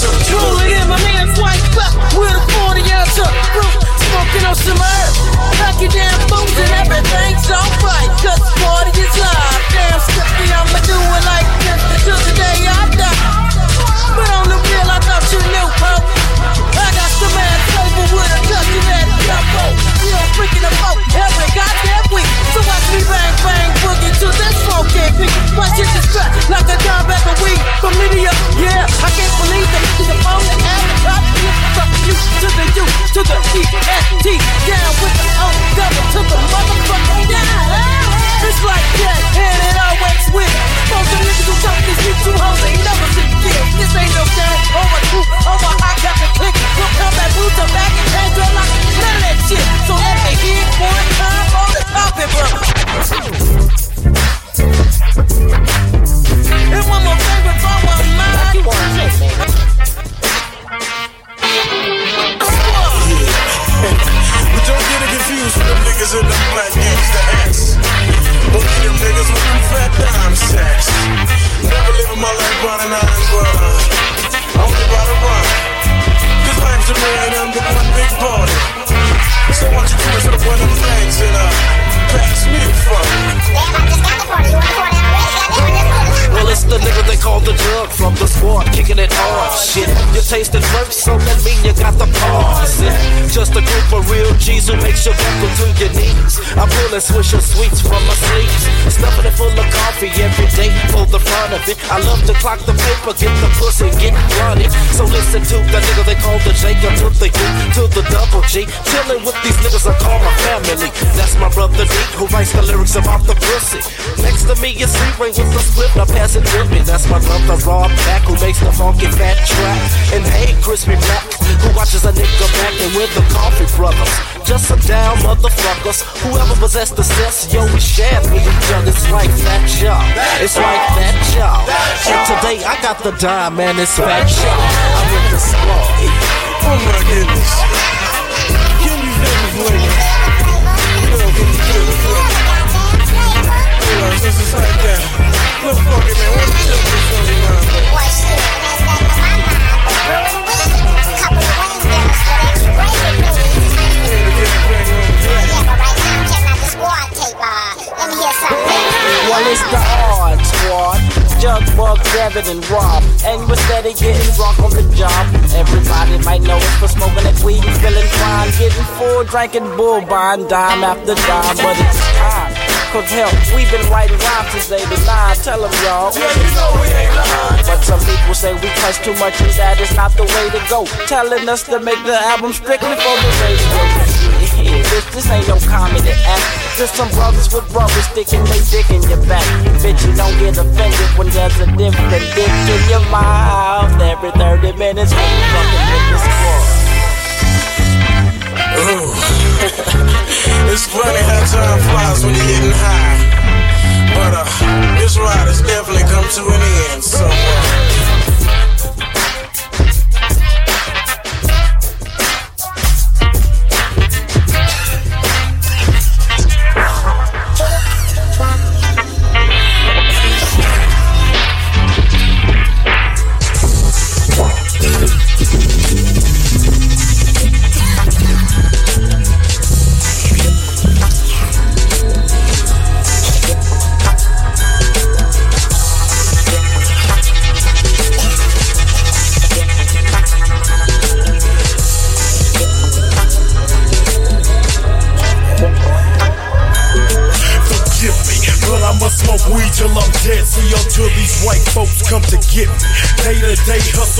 Tulsa. Rolling in my man's white 40. Smoking on some herb. Pack it down. Yeah. I can't believe they the phone and add you to the U to the down with the O double to the. It's like that, and it always will. Most of niggas who talk this shit too hoes ain't never seen shit. This ain't no gang over two over. I got the click. We'll come back, boot the back and change. None of that shit. So let me hear one time on the top and bro. Niggas in the black gangsta hats. Believe them niggas with them fat dime sacks. Never living my life running out and run. Only by the run. Cause life's a million under one big party. So what you do is hit up one of and uh, pass me the fuck. It's the nigga they call the drug from the squad, kicking it hard. Shit, you tasted first, so that mean you got the pause. Just a group of real G's who makes you buckle to your knees. I'm pulling swisher sweets from my sleeves, stuffing it full of coffee every day for the fun of it. I love to clock the paper, get the pussy, get running. So listen to the nigga they call the Jacob to the U to the double G. Chilling with these niggas I call my family. That's my brother D who writes the lyrics about the pussy. Next to me is Ray with the split, now pass it me. That's my brother Rob Back who makes the funky fat track. And hey, Crispy Black who watches a nigga back and with the coffee brothers. Just some down motherfuckers. Whoever possessed the sense, yo, we share with each other. It's like that job. It's like that job. And today I got the dime, man. It's fat job. I'm the squad. Oh my goodness. Can you this is like that. Look, fuck man. What the shit is on your mind? Well, it's the odd squad. Jug, Bug, David, and Rob. And we're steady getting drunk on the job. Everybody might know us for smoking that weed and feeling fine. Getting full, drinking bull, buying dime after dime. But it's time. Cause hell, we've been writing rhymes since 89. Tell them, y'all. Yeah, you know we ain't lying. But some people say we cuss too much and that is not the way to go. Telling us to make the album strictly for the radio. This, this ain't no comedy act. Just some brothers with rubbers sticking their dick in your back. Bitch, you don't get offended when there's a different dick in your mouth. Every 30 minutes, fucking with this squad. It's funny how time flies when you're getting high. But uh, this ride has definitely come to an end. So,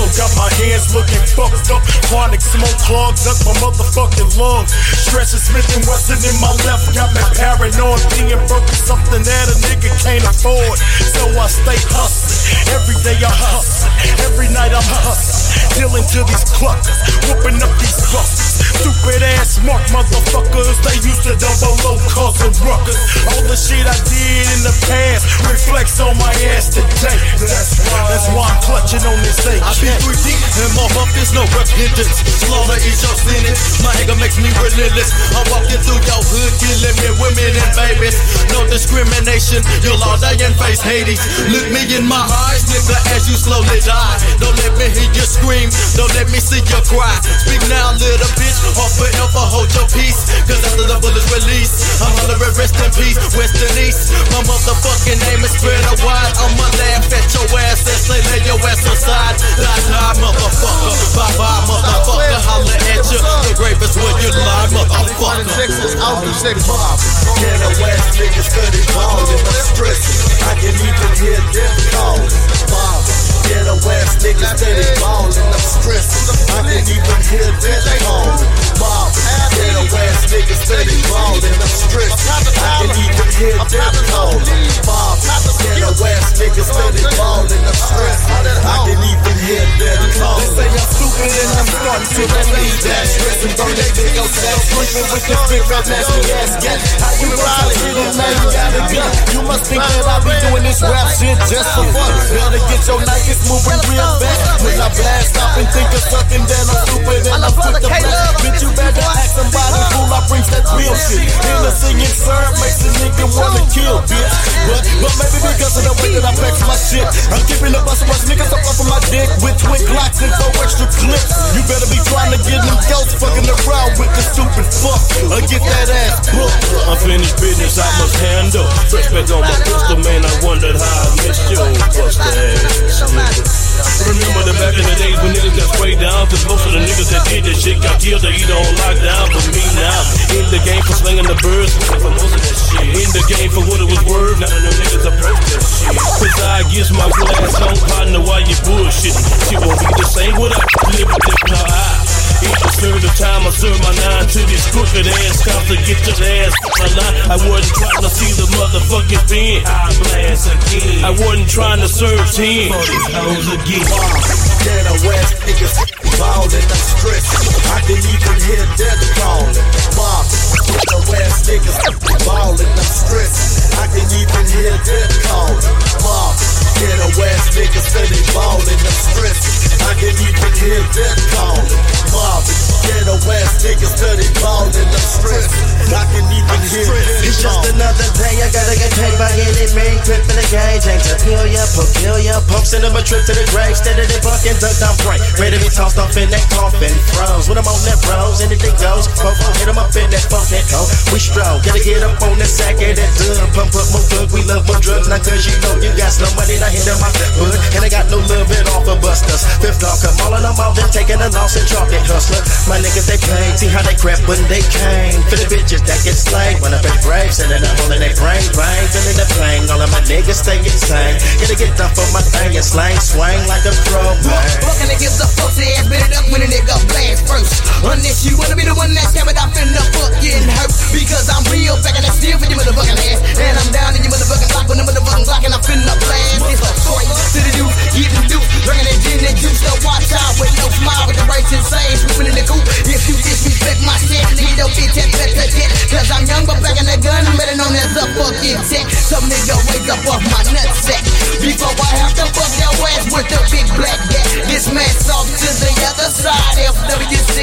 hustle, got my hands looking fucked up. Chronic smoke clogs up my motherfucking lungs. Stretching Smith and Wesson in my left, got me paranoid. Being broke is something that a nigga can't afford. So I stay hustling. Every day I hustle. Every night I'm hustling. Dealing to these cluckers, whooping up these busters. Stupid ass smart motherfuckers, they used to double low causing ruckus. All the shit I did in the past reflects on my ass today. That's why, that's why I'm clutching on this AK. I be three deep and more up, there's no repentance. Slaughter is your sentence. My anger makes me relentless. I'm walking through your hood, killing men, women, and babies. No discrimination, you'll all die and face Hades. Look me in my eyes, nigga, as you slowly die. Don't let me hear you scream, don't let me see you cry. Speak now, little bitch, or forever hold your peace. Cause after the bullets release, I'm hollering rest in peace, west and east. My motherfucking name is spread wide. I'ma laugh at your ass and say, lay your ass aside. Die, die, motherfucker. Bye bye, motherfucker. Holla at you. The grave is where you lie, motherfucker. Out the six Ghetto ass niggas study ballin', I'm stressing. I can even hear them calling. Bob. Ghetto ass niggas steady Time to relieve that stress and burn that big old sack. Sleeping with this big red nasty ass gat. How you it, little man, you got a gun. You must think that I be doing this rap shit just for fun. Better get your Nikes moving real fast. When I blast off and think of something, then I'm stupid and I'm quick to blast. Bitch, you better act somebody cool. I bring that real shit. Hennessy and syrup makes a nigga wanna kill, bitch. But, but maybe because of the way that I flex my shit, I'm keeping the bus rush niggas up off of my dick with twin glocks and four extra clips. You better be trying to get them ghosts fucking around with the stupid fuck or get that ass booked. Unfinished business I must handle. Back on my pistol, man. I wondered how I missed your bust ass. Remember the back in the days when niggas got sprayed down? Cause most of the niggas that did that shit got killed or either on lockdown. But me now, in the game for slinging the birds, for most of that shit. In the game for what it was worth, none of them niggas approach that shit. Cause I guess my glass on partner while you bullshitting. She won't be the same without living in her eye. Each serve the time I serve my nine to these crooked ass cops to get your ass my line. I wasn't trying to see the motherfucking thing. I blast again. I wasn't trying to serve ten. I was again. Ghetto West niggas ballin', I'm stressing. I can even hear death calling. Mob, Ghetto West niggas ballin', I'm stressing. I can even hear death calling. Mob, Ghetto West niggas steady ballin', I'm stressing. I can even hear death calling. Mob, Ghetto West niggas steady ballin', I'm stressing. I can even hear death It's just another day, I gotta get paid by any mean. Grip in the gauge, ain't peculiar, peculiar. Pumps in a trip to the grave, steady they bucking, duck down pray. Ready to be tossed off in that coffin. Froze when I'm on that bros, anything goes. Popo, hit 'em up in that funk, that go. We stroll, gotta get up on that sack and that dub. Pump up more plug, we love more drugs. Now cause you know you got some money, now hit 'em out that. And I got no love it off of busters. Fifth dog, come all of them out, then taking a loss and chocolate hustler. My niggas, they pain, see how they crap when they came. For the bitches that get slayed, when up at grave, sending up on their brain, brain, feeling the pain. All of my niggas stay insane. Gotta get done for my thing and slang, swing like a pro, man. Fucking niggas a pussy ass, beat it up when a nigga blast first. Unless you wanna be the one that it up in the fucking hurt. Because I'm real back and I steal for your motherfucking ass. And I'm down in your motherfucking block with the motherfucking block and I'm finna blast. It's a story to the youth, getting duped. Drinking that gin and juice, so watch out with no smile with the and sage. Swooping in the coop. If you disrespect my shit, nigga, don't get that better tech. Cause I'm young, but back in the gun, I'm better known as a fucking tech. Some nigga wake up off my nutsack. Before I have to fuck your ass with the big black gat. This man's off to the other side, FWC.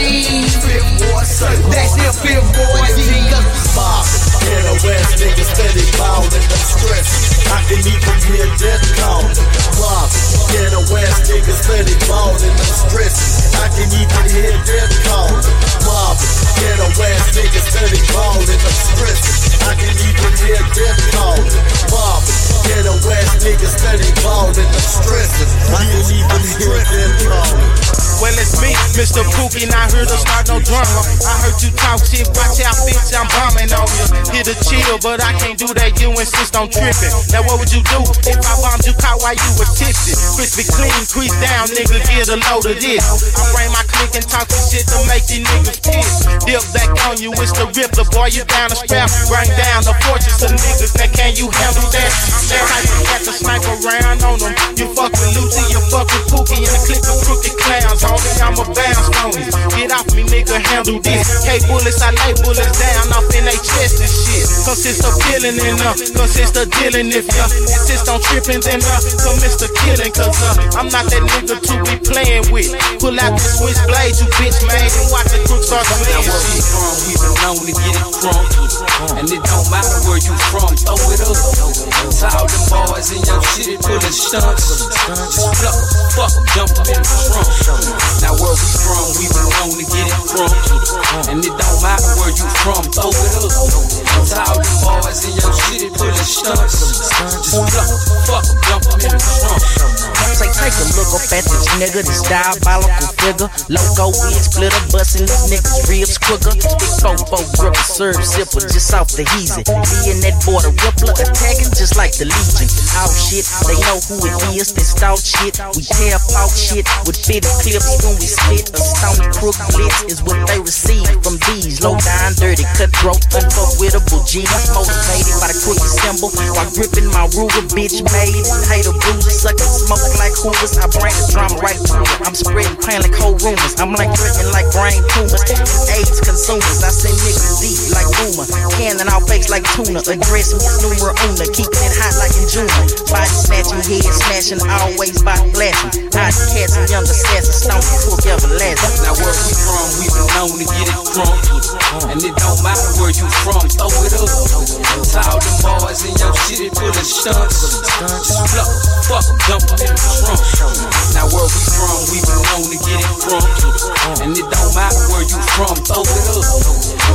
That's the fifth boy, nigga. Mob, Ghetto West niggas steady ballin', I'm. I can even hear death calling. Mob, Ghetto West niggas steady ballin', I'm. I can even hear death calling. Mob, Ghetto West niggas steady ballin', I'm. I can even hear death calling. Mob, Ghetto West niggas steady ballin', I'm stressing. I can even hear death calling. Well, it's me, Mr. Pookie, not here to start no drama. I heard you talk shit, watch out, bitch, I'm bombing on you. Here to chill, but I can't do that, you insist on tripping. Now, what would you do if I bombed you caught while you were tipsy? Crispy clean, crease down, nigga, get a load of this. I bring my click and talk some shit to make these niggas piss. Dip back on you, it's the Rippler, boy, you down a strap. Bring down the fortress of niggas, now can you handle that? Type got to snipe around on them. You fuck with Lucy, you fuck with Pookie, and the click of crooked clowns. Homie, I'm a bounce on you. Get off me, nigga, handle this. K bullets, I lay bullets down off in they chest and shit. Consist of killing and uh, consist of dealing. If ya insist on tripping, then uh, commit to killing. Cause uh, I'm not that nigga to be playing with. Pull out the switchblade, you bitch, man, and watch the crooks start Now playing where we shit. we been known to get it from. And it don't matter where you from, throw it up. All them boys in your city pulling stunts. Just pluck, fuck 'em, dump 'em in the trunk. Now where we from, we known to get it from. And it don't matter where you from, throw it up. All them boys in your city pulling stunts. Just pluck, fuck 'em, dump 'em in the trunk. Say, take a look up at this nigga, this diabolical figure. Loco wig splitter, busting these niggas ribs quicker. Big fofo gripper, serve zipper, just off the heezy. Me and that boy, the rippler, attacking just like the Legion. Out shit, they know who it is, they stout shit. We tear out shit with fitted clips when we spit. A stony crook blitz is what they receive from these low down, dirty, cutthroat, unfuckwittable G's. Motivated by the crooked symbol while gripping my Ruger, bitch made. Hater bruiser, sucking smoke like Hoovers. I bring the drama right through it. I'm spreading pain like cold rumors. I'm like dripping like brain tumors. AIDS consumers. I send niggas deep like Boomer. Cannon out fakes like tuna. Address me numero una. Keeping it hot like in June. Body snatching, head smashing, always body blasting. Hot cats and young assassins. Stone cook everlasting. Now where we from, we been known to get it drunk. And it don't matter where you from, throw it up. Tell them boys in your city full of stunts. Just pluck, fuck, dump them in the trunk. Now where we from, we known to get it drunk. And it don't matter where you from, throw it up.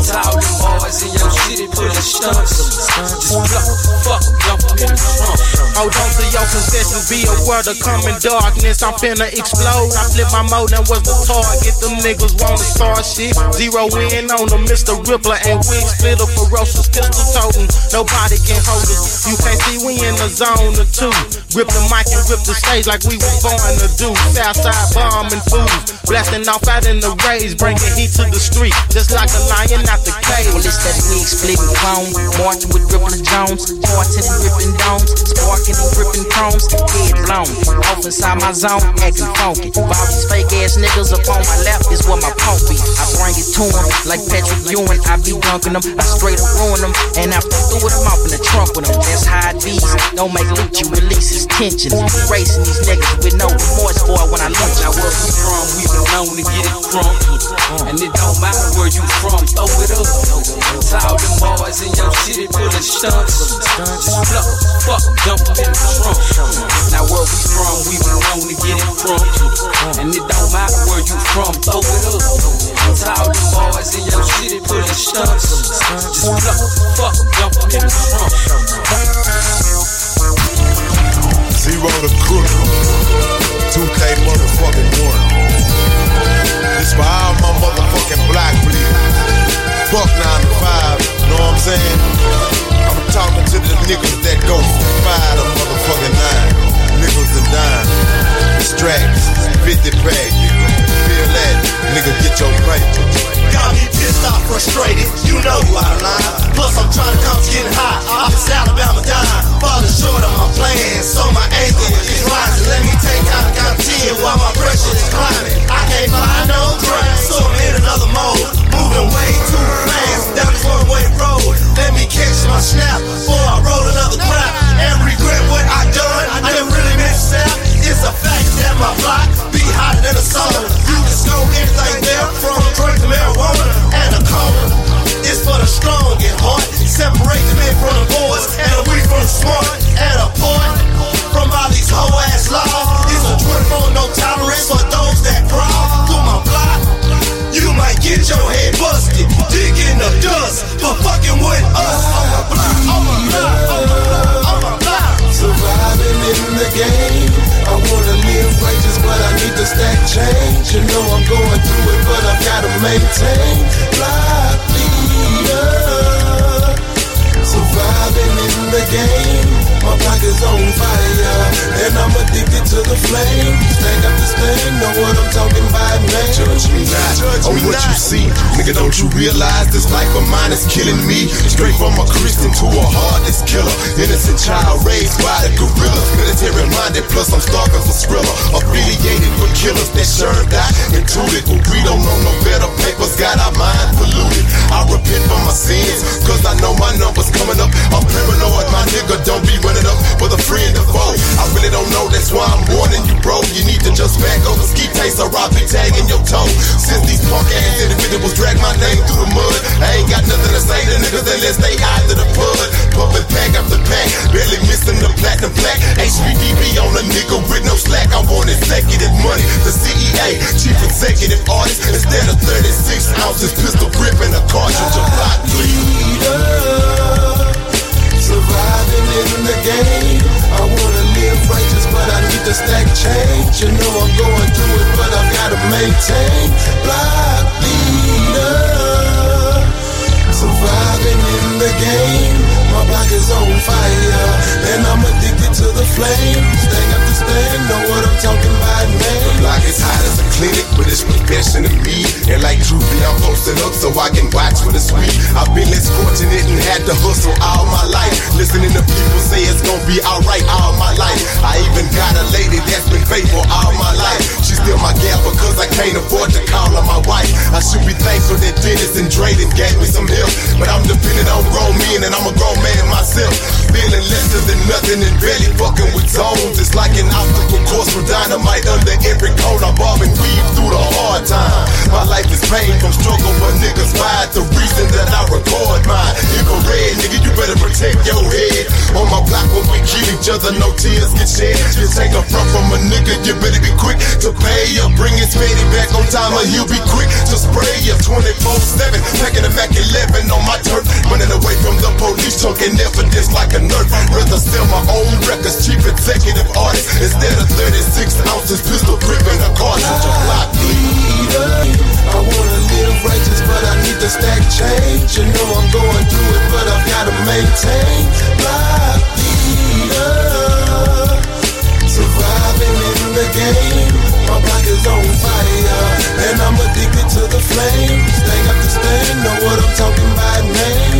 Tell them boys in your city full of stunts. Just pluck, fuck, dump them in the trunk. Oh, Hold on to your concession, be aware the coming darkness. I'm finna explode. I flip my mode and was the target. Them niggas wanna start shit. Zero in on them, Mr. Rippler and wig splitter, ferocious pistol toting. Nobody can hold us. You can't see we in the zone or two. Grip the mic and rip the stage like we was born to do. Southside bombing fools, blasting off out in the rays, bringing heat to the street, just like a lion out the cage. Well, it's that wig splitting chrome, marching with Rippler Jones, parting and ripping domes, sparking and gripping chromes, head blown. Off inside my zone, acting funky. All these fake ass niggas up on my lap is where my pump be. I bring it to 'em like Patrick Ewing. I be dunking them, I straight up ruin them, and I threw it, I'm off in the trunk with them. That's how it be. Don't make loot, you release his tension. Racing these niggas with no remorse, boy, when I lunch. Now where we from, we been known to get it drunk. And it don't matter where you from, throw it up. Tell them boys in your city full of stunts. Just pluck, fuck, dump them in the trunk. Now where we from, we been known to get it drunk. And it don't matter where you from, throw it up. Tell them boys in your city full of stunts. Just pluck, fuck, in. Zero to crook. 2K motherfucking one. This for all my motherfucking black bleed. Fuck 9 to 5, know what I'm saying? I'm talking to the niggas that go from 5 to motherfucking 9. Nickels and dimes. Stracks, 50 pack. Feel that, nigga, get your pay. Got me pissed off, frustrated. You know out of line. Plus, I'm trying to come getting hot. Off this Alabama dime. Falling short of my plans, so my anger is rising. Let me take out a 10 while my pressure is climbing. I can't find no ground, so I'm in another mode. Moving way too fast down this one way road. Let me catch my snap before I roll another crap and regret what I done. It's a fact that my block be hotter than a sauna. You can scope anything there from drink to marijuana and a coma. It's for the strong and hard. Separate the men from the boys and the weak from the smart. At a point from all these hoe ass laws. It's a 24 no tolerance for those that crawl through my block. You might get your head busted, digging the dust for fucking with us on on my block, but I need to stack change. You know I'm going through it, but I've gotta maintain. Block leader. The game. My block is on fire, and I'm addicted to the flame. Stack up this thing, know what I'm talking about, man. Judge me not on oh, what you see. Nigga, don't you realize this life of mine is killing me? Straight from a Christian to a heartless killer. Innocent child raised by the gorillas. Military minded, plus I'm stalking for Skrilla. Affiliated with killers that sure die intuitive. But we don't know no better papers, got our minds polluted. I repent for my sins, cause I know my number's coming up. I'm paranoid, my nigga, don't be running up with a friend or foe. I really don't know, that's why I'm warning you, bro. You need to just back over ski taste or I'll be tagging your toe. Since these punk ass individuals drag my name through the mud, I ain't got nothing to say to niggas unless they out to the pud. Pumping pack after pack, barely missing the platinum plaque. HBDB on a nigga with no slack. I want executive money, the CEA, chief executive artist. Instead of 36 ounces, pistol grip and a cartridge of block leader. Surviving in the game. I wanna live righteous, but I need to stack change. You know I'm going through it, but I've gotta maintain. Block leader. Surviving in the game. My block is on fire, and I'm addicted to the flame. Staying up to stand, know what I'm talking about, man. The block is hot as a clinic, but it's profession to me. And like Droopy, I'm loosen up so I can watch for the sweet. I've been less fortunate and had to hustle all my life. Listening to people say it's gonna be alright all my life. I even got a lady that's been faithful all my life. She's still my gal because I can't afford to call her my wife. I should be thankful that Dennis and Drayden gave me some help. But I'm dependent on grown men and I'm a grown man myself. Feeling lesser than nothing and barely fucking with zones. It's like an obstacle course for dynamite under every cone. I bob and weave through the hard time. My life is pain from struggle, but niggas fight the reason that I record mine. Infrared, nigga, you better protect your head. On my block when we kill each other, no tears get shed. You take a front from a nigga, you better be quick to pay up. Bring his fatty back on time, or he'll be quick to spray you 24-7. Packing a Mac 11 on my turf. Running away from the police, talking evidence like a nerf. Rather sell my own records, cheap executive artist. Instead of 36 ounces, pistol grip and a cartridge. A block leader. I wanna live righteous, but I need to stack change. You know I'm going through it, but I've gotta maintain. Block leader. Surviving in the game. My block is on fire, and I'm addicted to the flame. Sting after sting, know what I'm talking about, name.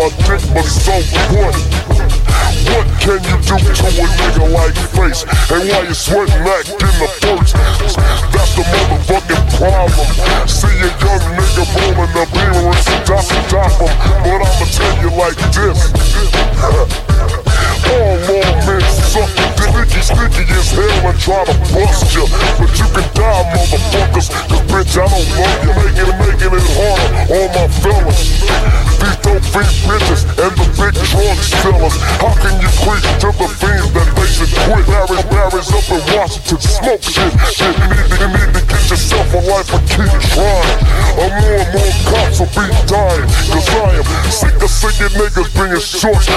My dick, but so what? What can you do to a nigga like face? And why you sweating act in the first? That's the motherfucking problem. See a young nigga rolling a beamer and stop, stop him. But I'ma tell you like this. All more men suck. Sticky, sticky as hell and try to bust you. But you can die, motherfuckers. Cause bitch, I don't love you. Making it, making it harder on my fellas. These fiend bitches and the big drug sellers. How can you preach to the fiends that they should quit? Barry's, Barry's up in Washington, smoke shit. Shit, you need to, you need to get yourself a life and keep trying. Or more and more cops will be dying. Cause I am sick of seeing niggas bringing shorts.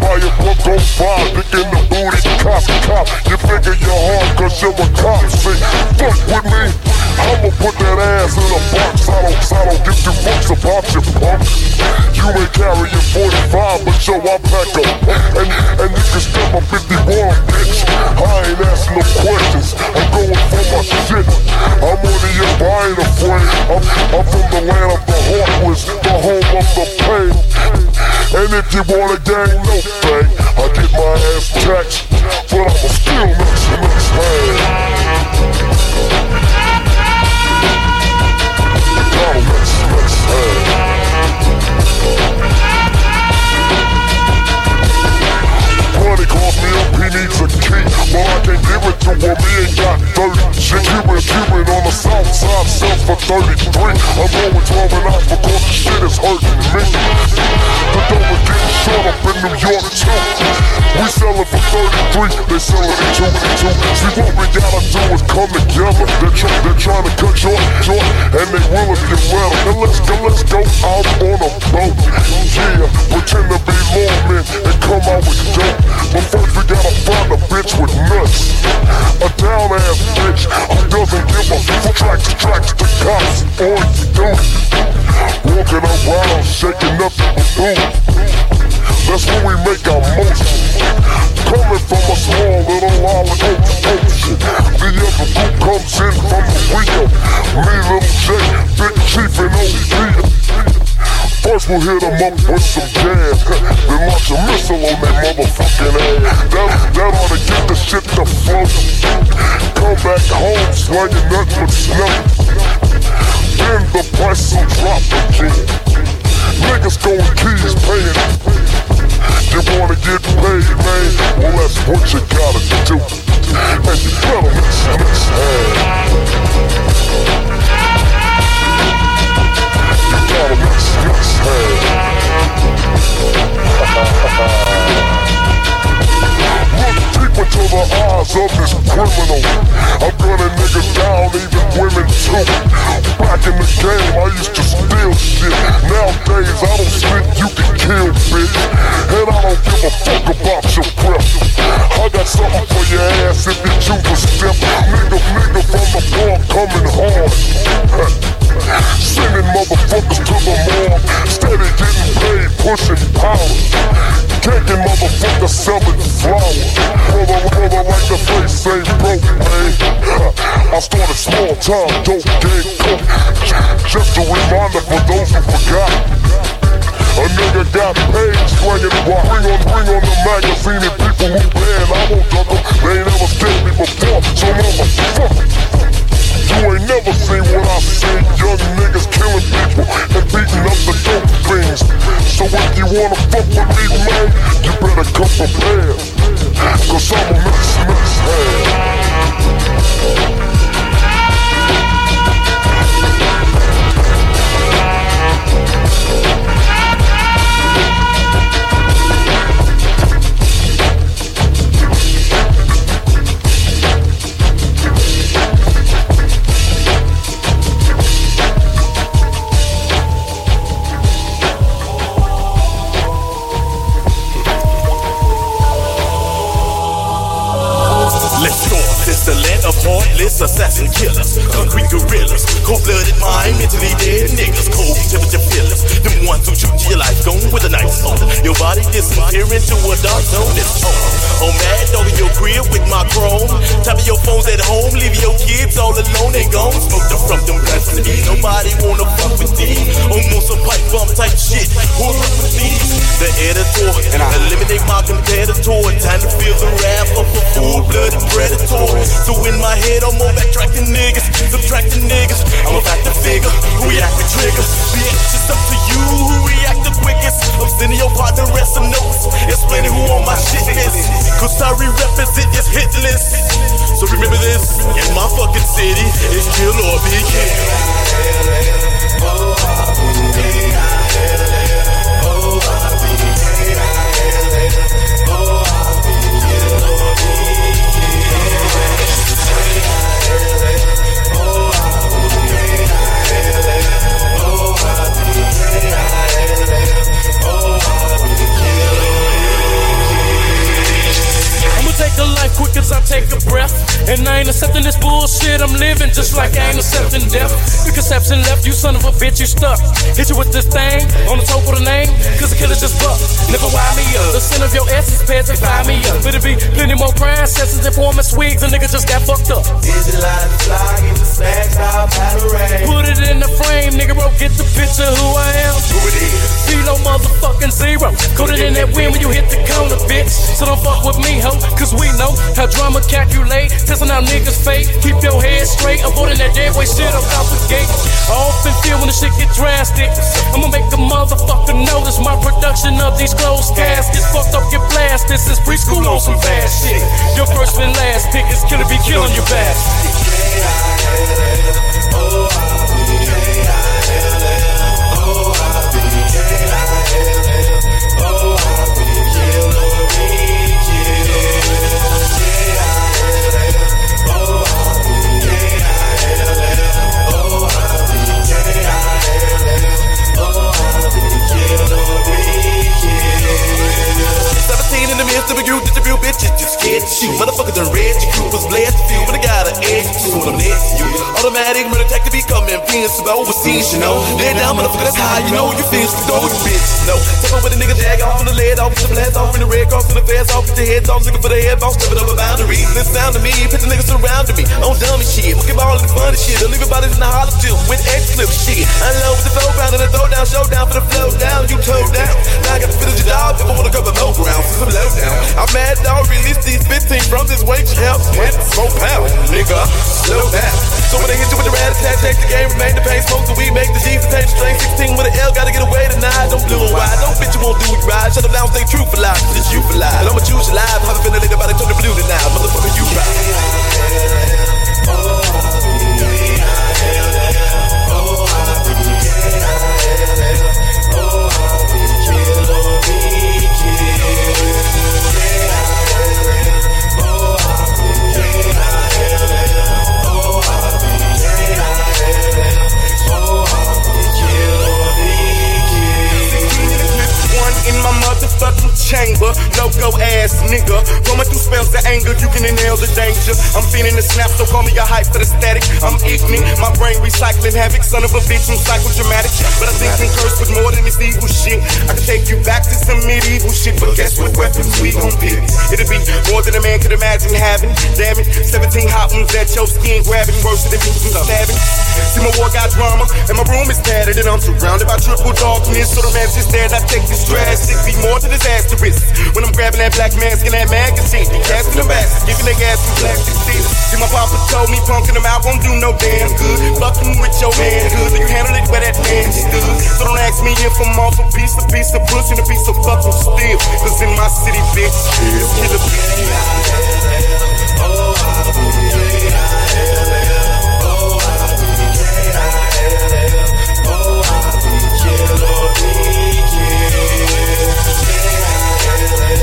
Buy a book on fire, dick in the booty, cop, cop. You figure you're hard cause you're a cop. Say, fuck with me. I'ma put that ass in a box. I don't, I don't give two fucks about your punk. You may carry your 45, but yo, I pack up. And, and you can step my 51, bitch. I ain't asking no questions. I'm going for my shit. I'm on the up, I ain't afraid. I'm, I'm from the land of the heartless, the home of the pain. And if you want a gang, no thing. I get my ass taxed, but I'ma still mix in this Money needs a key, but I can't give it to he ain't got 30 shit. Cuban, Cuban on the south side, sells for 33. I'm going 12 and out because the shit is hurting me. The dough is getting short up in New York too. We sell it for 33, they sell it for 2 2. See what we gotta do is come together. They're, try, they're trying to cut short, short, and they will if you well. Now let's go, let's go out on a boat. Yeah, pretend to be lawmen and come out with dope. But first we gotta find a bitch with nuts. A down ass bitch who doesn't give a fuck. Tracks, tracks to cops on you. Walking around, shaking up the boot. That's when we make our motion. Coming from a small little island ocean. The other group comes in from the Rio. Me, Little J, Big Chief, and OP. First we'll hit them up with some gas Then launch a missile on their motherfucking ass. That, that ought to get the shit to float Come back home slanging nothing but snow. Then the price will drop again Niggas going keys paying. You wanna get paid, man, well that's what you gotta do. And you better mix, mix, hey. Deep into the eyes of this criminal. I'm gunning niggas down, even women too. Back in the game, I used to steal shit. Nowadays, I don't spit, you can kill, bitch. And I don't give a fuck about your breath. I got something for your ass if you choose to step. Nigga, nigga from the park coming hard. Sending motherfuckers to the morgue. Steady getting paid, pushing power. Taking motherfuckers selling flowers. Brother, brother, like the face ain't broke, man. I started small time, dope game cook. Just a reminder for those who forgot. A nigga got paid swinging while ring on ring on the magazine and people who ban. I won't duck 'em. They ain't never scared me before, so motherfucker. You ain't never seen what I seen. Young niggas killing people and beating up the dope fiends. So if you wanna fuck with me, man, you better come prepared. Cause I'm a mix, mix, head. Heartless assassin killers, concrete gorillas, cold-blooded mind, mentally dead niggas, cold temperature fillers. Them ones who shoot your life gone with a nice. Your body disappear into a dark zone. It's home. Oh, On mad dog in your crib with my chrome. Tapping your phones at home, leave your kids all alone and gone. Smoke the from them blast to me. Nobody wanna fuck with these. Oh, Almost a pipe bomb type shit. Who's up with these? The editor, and I eliminate my competitor. Time to feel the wrath of a full-blooded predator. So in my head, I'm more backtracking niggas, subtracting niggas. I'm about to figure who react with triggers. Bitch, it's up to you who react quickest. I'm sending your partner rest some notes, explaining who on my shit list. Cause I represent is hit list. So remember this, in my fucking city, it's kill or be killed. I'ma a life quick as I take a breath. And I ain't accepting this bullshit. I'm living just like I ain't accepting death. The conception left you, son of a bitch, you stuck. Hit you with this thing on the top of the name. Cause the killer just buck. Never wind me up. The sin of your essence, pairs they fire me up. Better be plenty more crime sessions and former swigs. A nigga just got fucked up. Visualize the get the stacks out. Put it in the frame, nigga, bro. Get the picture who I am. Who it is? Zero motherfucking zero. Code it in that wind when you hit the corner, bitch. So don't fuck with me, ho. Cause we know how drama calculate. Testing out niggas' fake. Keep your head straight. Avoiding that dead way shit up out the gate. I often feel when the shit get drastic. I'ma make a motherfucker notice my production of these closed caskets. Fucked up, get blasted since preschool on some fast shit. Your first and last pick is killer be killing you bastard. Seventeen oh, in the distribute bitches, you scared to shoot. Motherfucker done red, your crew was blessed to feel, but I got an edge to what I'm next to you. Automatic murder tech to be coming, overseas, you know. Lay down, motherfucker, that's how you know you feel, so don't you bitch, no. Talking with a nigga, jag off on the lead off, some heads off in the red cross, in the fast off, with your heads off, looking for the head boss, stepping over boundaries. Listen sound to me, picture niggas surrounding me, on dummy shit, looking all the funny shit, I leave bodies in the hollow tip with X clip shit. I love with the throw round and the throw down, showdown for the flow down, you toe down. Now I got to finish your job if I wanna cover low ground, some low down. I'm mad dog, release these 15 from this weight help with four pounds, nigga. Slow down. So when they hit you with the rat attack, take the game, remain the pain, smoke the weed, make the G's, attain the strain. 16 with an L, gotta get away tonight. Don't blue and white, don't bitch, you won't do it right. Shut up down, stay true for life, it's you for life. And I'ma choose your life, haven't been a nigga about to turn the blue tonight. Motherfucker, you right. Chamber, logo ass nigga. Going through spells of anger, you can inhale the danger. I'm feeling the snap, so call me a hype for the static. I'm ignorant, my brain recycling havoc. Son of a bitch, I'm psychodramatic. But I think I'm cursed with more than this evil shit. I can take you back to some medieval shit, but guess what weapons we gon' pick? It'll be more than a man could imagine having. Damn it, 17 hot ones that your skin grabbing, worse than beating stabbing. See my war got drama, and my room is tattered, and I'm surrounded by triple darkness. So the man's just there, I take this drastic, be more to When I'm grabbing that black mask and that magazine, casting them back, giving their gas some plastic seats. See my papa told me punking them out won't do no damn good. Fucking with your manhood, you handle it where that man stood. So don't ask me if I'm off a piece, a piece of pussy, and a piece of fucking steel. Cause in my city, bitch, kill a Oh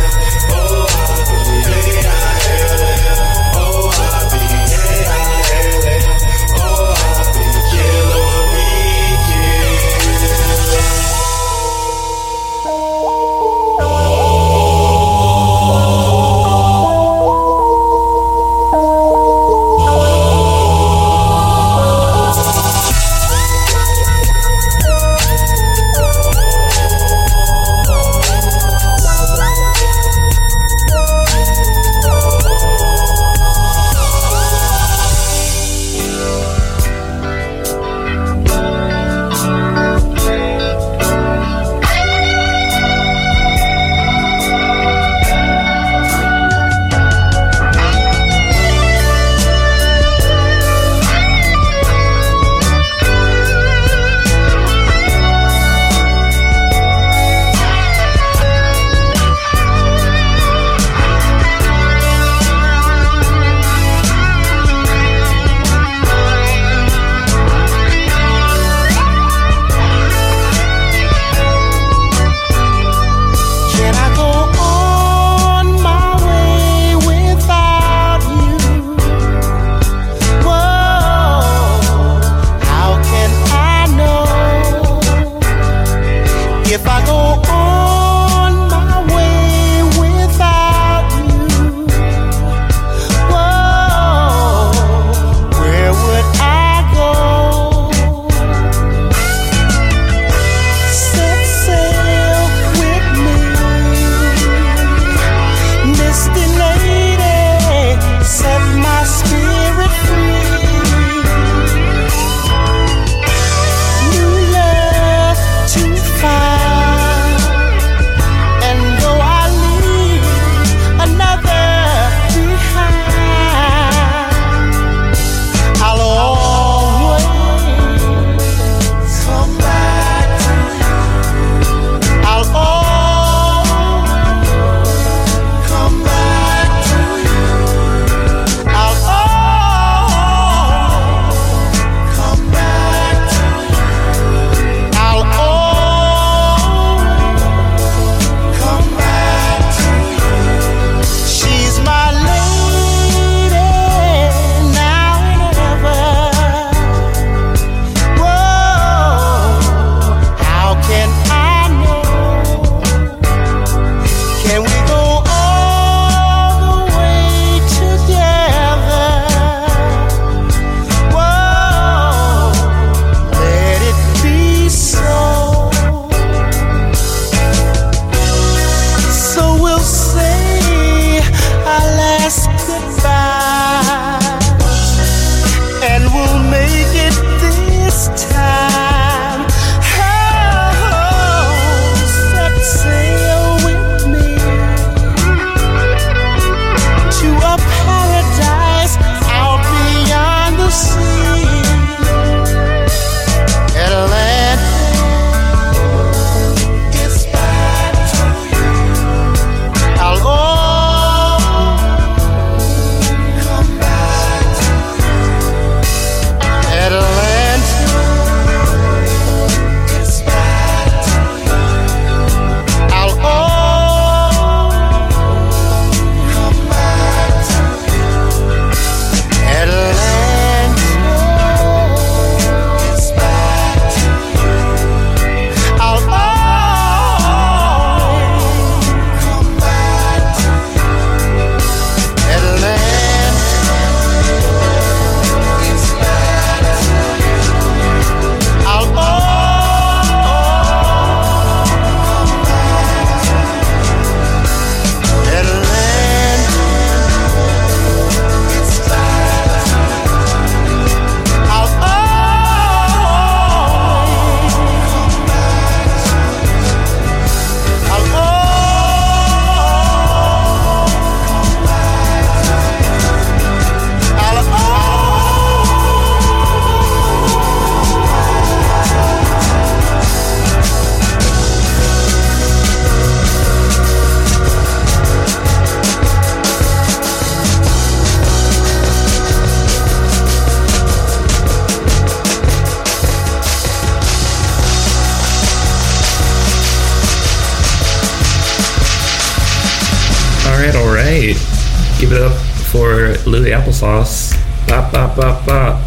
Applesauce. Bop, bop, bop, bop.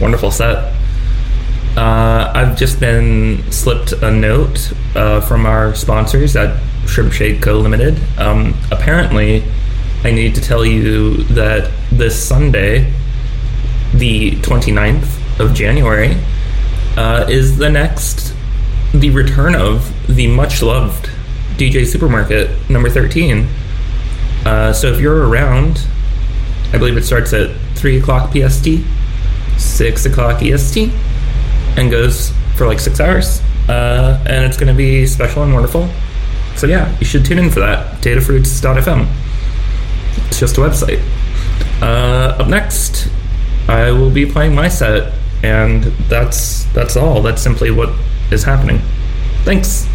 Wonderful set. Uh, I've just been slipped a note uh, from our sponsors at Shrimp Shake Co. Limited. Um, apparently, I need to tell you that this Sunday, the 29th of January, uh, is the next, the return of the much loved DJ Supermarket number 13. Uh, so if you're around, I believe it starts at 3 o'clock PST, 6 o'clock EST, and goes for like six hours. Uh, and it's going to be special and wonderful. So yeah, you should tune in for that. Datafruits.fm. It's just a website. Uh, up next, I will be playing my set, and that's that's all. That's simply what is happening. Thanks.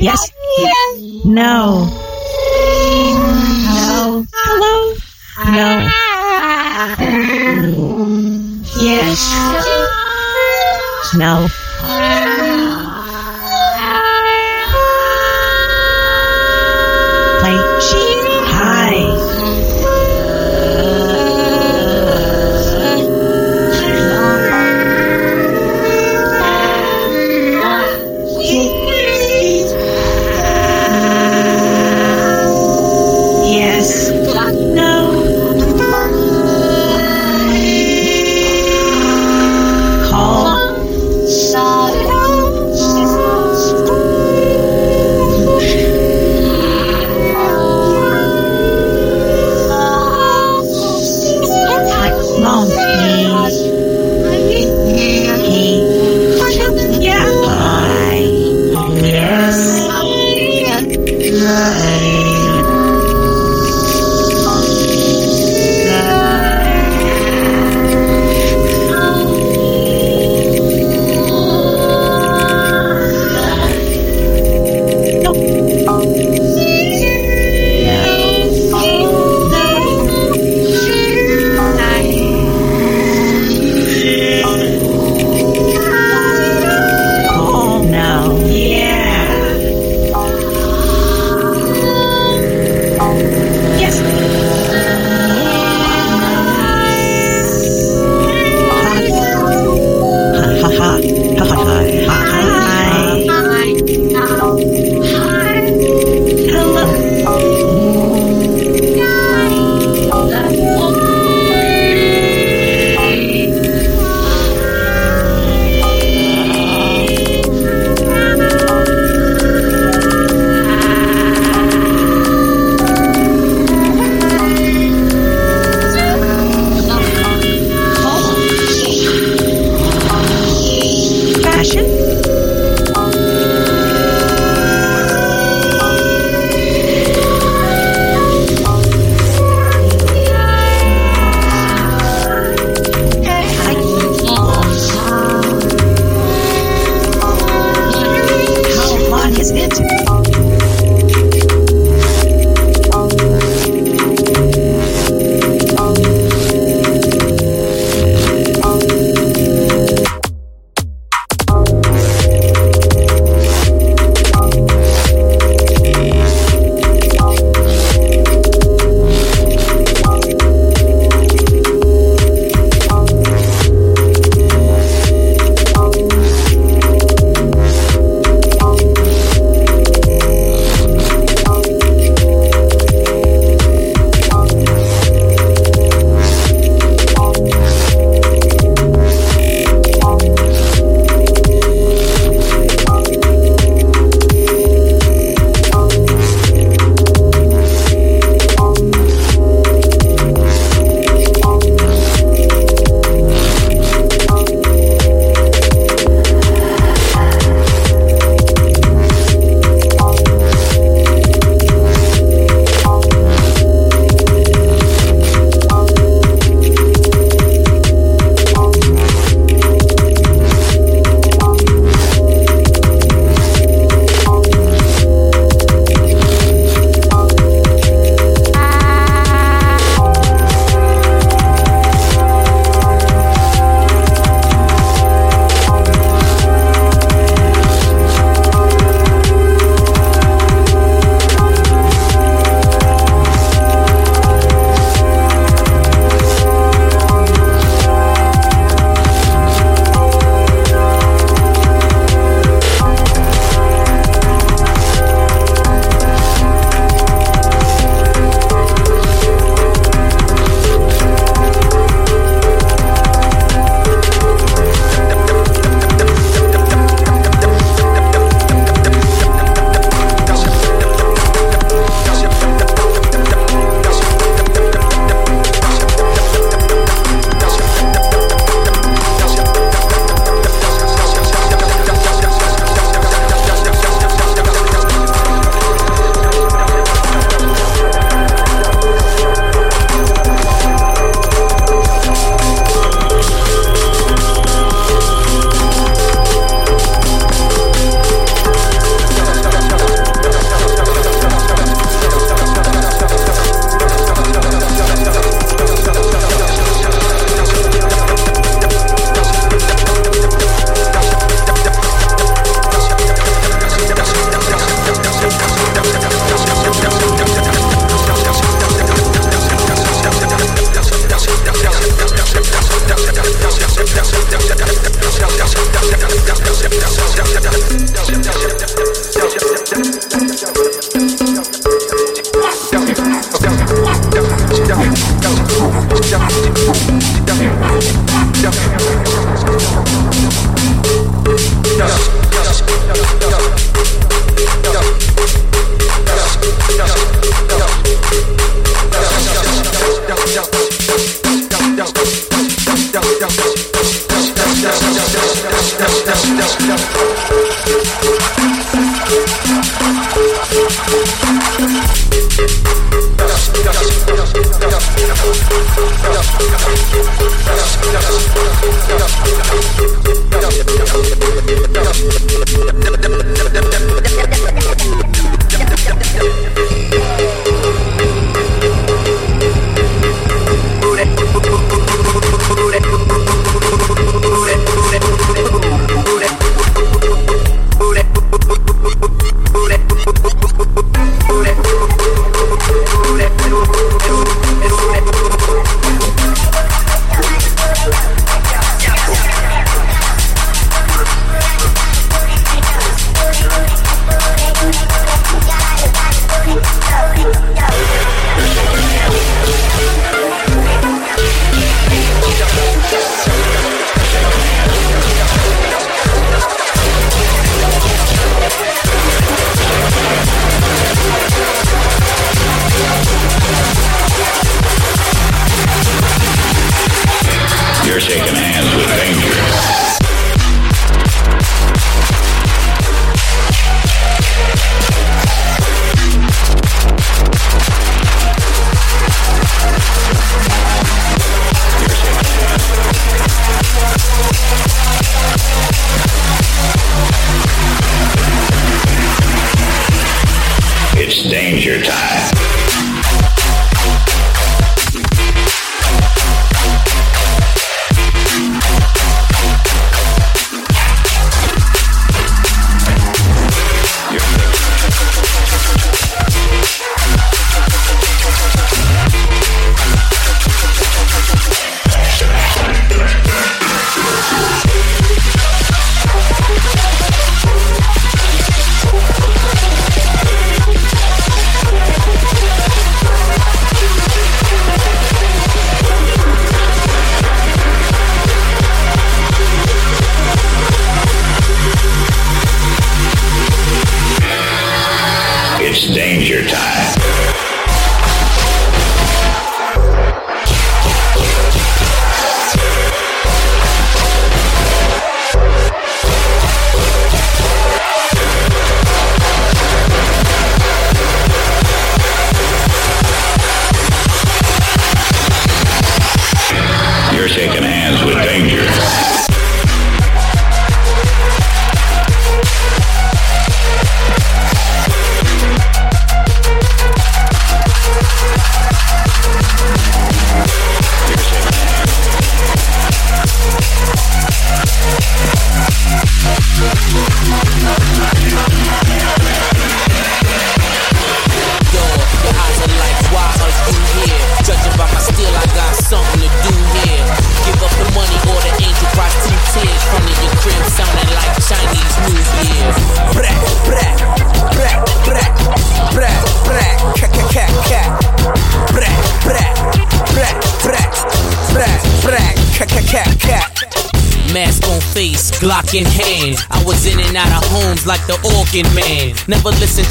Yes.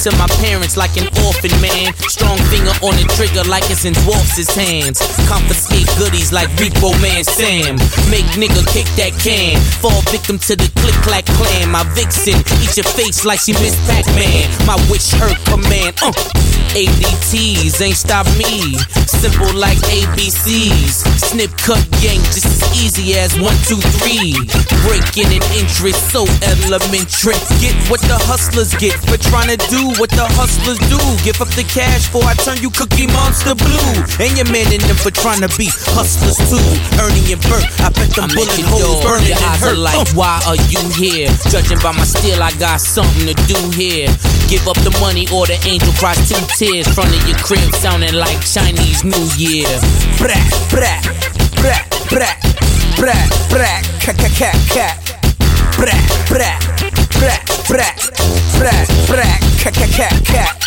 To my parents like an orphan man. Strong finger on the trigger like it's in dwarfs' hands. Confiscate goodies like Repo Man Sam. Make nigga kick that can. Fall victim to the click clack clan. My vixen eat your face like she missed Pac Man. My wish her command. Uh. ADTs ain't stop me. Simple like ABCs. Snip cut gang just as easy as one, two, three. Breaking an interest so elementary. Get what the hustlers get for trying to do what the hustlers do. Give up the cash for I turn you Cookie Monster blue. And your man in them for trying to be hustlers too. Ernie and Bert, I bet them bullet holes burning Your and eyes hurt. are like, Uh. why are you here? Judging by my steel, I got something to do here. Give up the money or the angel cries two tears. Front of your crib sounding like Chinese New Year. Brat, brat, brat, brat, brat, brat, cat, cat, cat, cat. Brat, brat, brat, brat, brat, brat, cat, cat, cat, cat.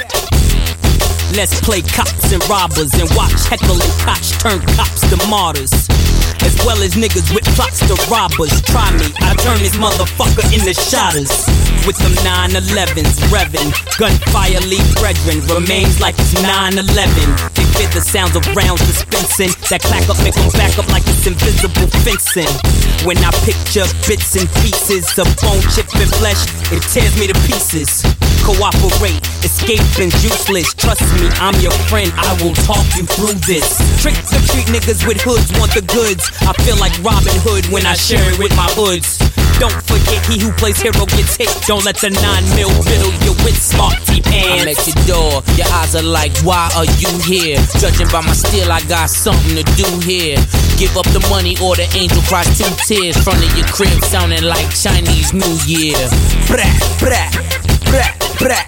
Let's play cops and robbers and watch Heckler and Koch turn cops to martyrs. As well as niggas with plots to rob us. Try me, I turn this motherfucker into shotters. With them 911s, revving, gunfire lead brethren, remains like it's 911. They fit the sounds of rounds dispensing, that clack up, make them back up like it's invisible fencing. When I picture bits and pieces of bone, chip, and flesh, it tears me to pieces. Cooperate, escaping's useless. Trust me, I'm your friend, I will talk you through this. Trick the treat niggas with hoods want the goods. I feel like Robin Hood when I share it with my hoods. Don't forget, he who plays hero gets hit. Don't let the nine mil fiddle you with smart teeth I'm at your door, your eyes are like, why are you here? Judging by my steel, I got something to do here. Give up the money or the angel cries two tears. Front of your crib sounding like Chinese New Year. Brat, brat, brat, brat,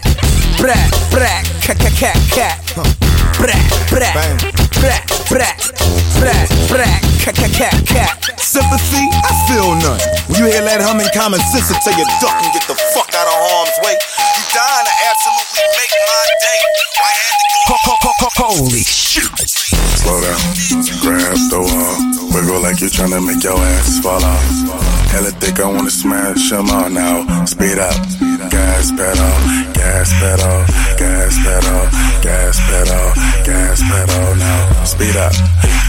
brat, brat, cat, cat, cat, cat. Brat, brat, brat, brat, brat, brat, cat, cat, cat, cat. Sympathy? I feel none. When you hear that humming common sense, will tell you duck and get the fuck out of harm's way. You dying to absolutely make my day. Why had to go? Holy shit. Slow down, grab the wall. Wiggle like you're trying to make your ass fall off. Hella thick, I wanna smash them all now. Speed up, gas pedal, gas pedal, gas pedal, gas pedal, gas pedal now. Speed up,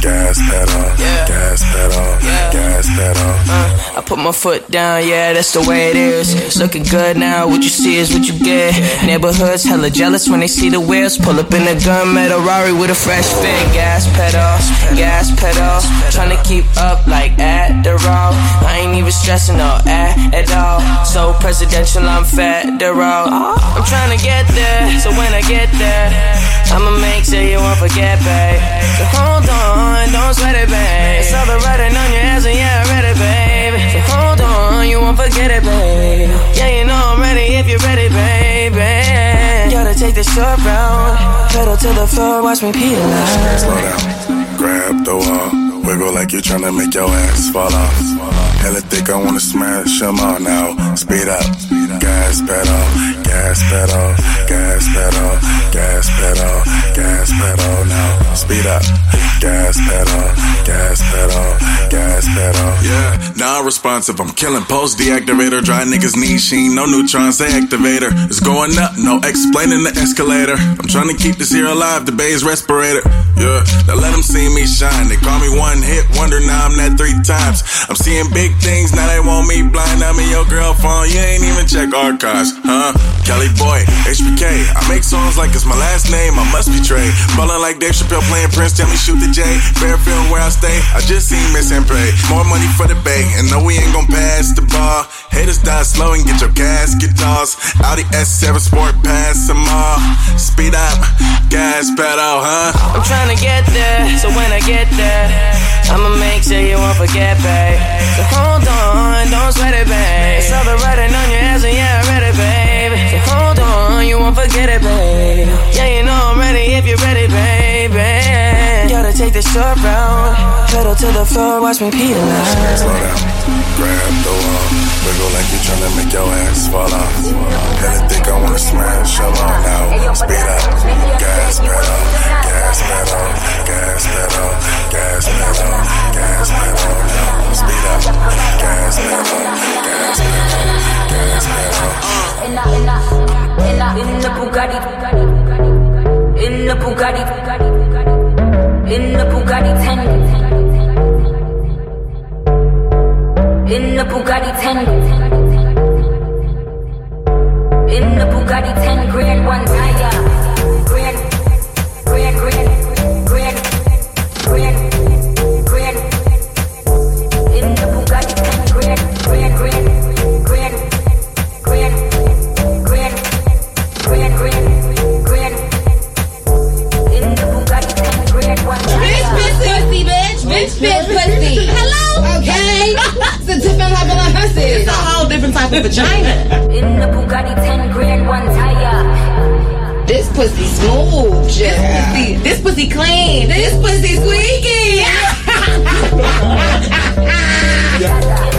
gas pedal, gas pedal, gas pedal. Uh, I put my foot down, yeah, that's the way it is. It's Looking good now, what you see is what you get. Neighborhoods hella jealous when they see the wheels. Pull up in a gun metal Rari with a fresh fit. Gas pedal, gas pedal. Trying to keep up like Adderall. I ain't even stressing or at, at all. So presidential, I'm federal. Ah, I'm trying to get there, so when I get there, I'ma make sure you won't forget, babe. So hold on, don't sweat it, babe. It's all the writing on your ass, and yeah, I read it, babe. So hold on, you won't forget it, babe. Yeah, you know I'm ready if you're ready, baby. Gotta take the short route, pedal to the floor, watch me peel out. Slow down, grab the wall. Wiggle like you're trying to make your ass fall off. Hella thick, I wanna smash them all now. Speed up, gas pedal, gas pedal, gas pedal, gas pedal, gas pedal now. Speed up, gas pedal, gas pedal, gas pedal. Yeah, non-responsive. I'm killing post deactivator. Dry niggas need sheen. No neutrons, say activator. It's going up, no explaining the escalator. I'm trying to keep this here alive, the bay's respirator. Yeah, now let them see me shine. They call me one hit wonder, now I'm that three times. I'm seeing big things, now they want me blind. I'm in your girl phone, you ain't even check archives, huh? Kelly Boy, HBK. I make songs like it's my last name, I must be Trey. Ballin' like Dave Chappelle playing Prince, tell me shoot the J. Fairfield where I stay, I just seen Miss and pray. More money for the bay, and no, we ain't gon' pass the ball. Haters die slow and get your casket tossed. Audi S7 Sport, pass them all. Speed up, gas pedal, huh? I'm trying to get there, so when I get there, I'ma make sure you won't forget, babe. So hold on, don't sweat it, babe. It's all the writing on your ass, and yeah, I read it, babe. Hold on, you won't forget it, babe. Yeah, you know I'm ready if you're ready, baby. Take the short route, pedal to the floor, watch me peel out. Slow down, grab the wall. Wiggle like you're trying to make your ass fall off. Hella thick, I wanna smash all now. Speed up, gas pedal, gas pedal, gas pedal, gas pedal, gas pedal. Speed up, gas pedal, gas pedal, gas pedal. In the, in in the Bugatti. In the Bugatti. In the Bugatti 10. In the Bugatti 10. In the Bugatti 10 grand one tire. Grand, grand, grand, bitch. Bitch, bitch, pussy. Hello? Okay. it's a different type of pussy. It's a whole different type of vagina. In the Bugatti 10 grand one tire. This pussy smooth, yeah. This pussy, this pussy clean. This pussy squeaky. Material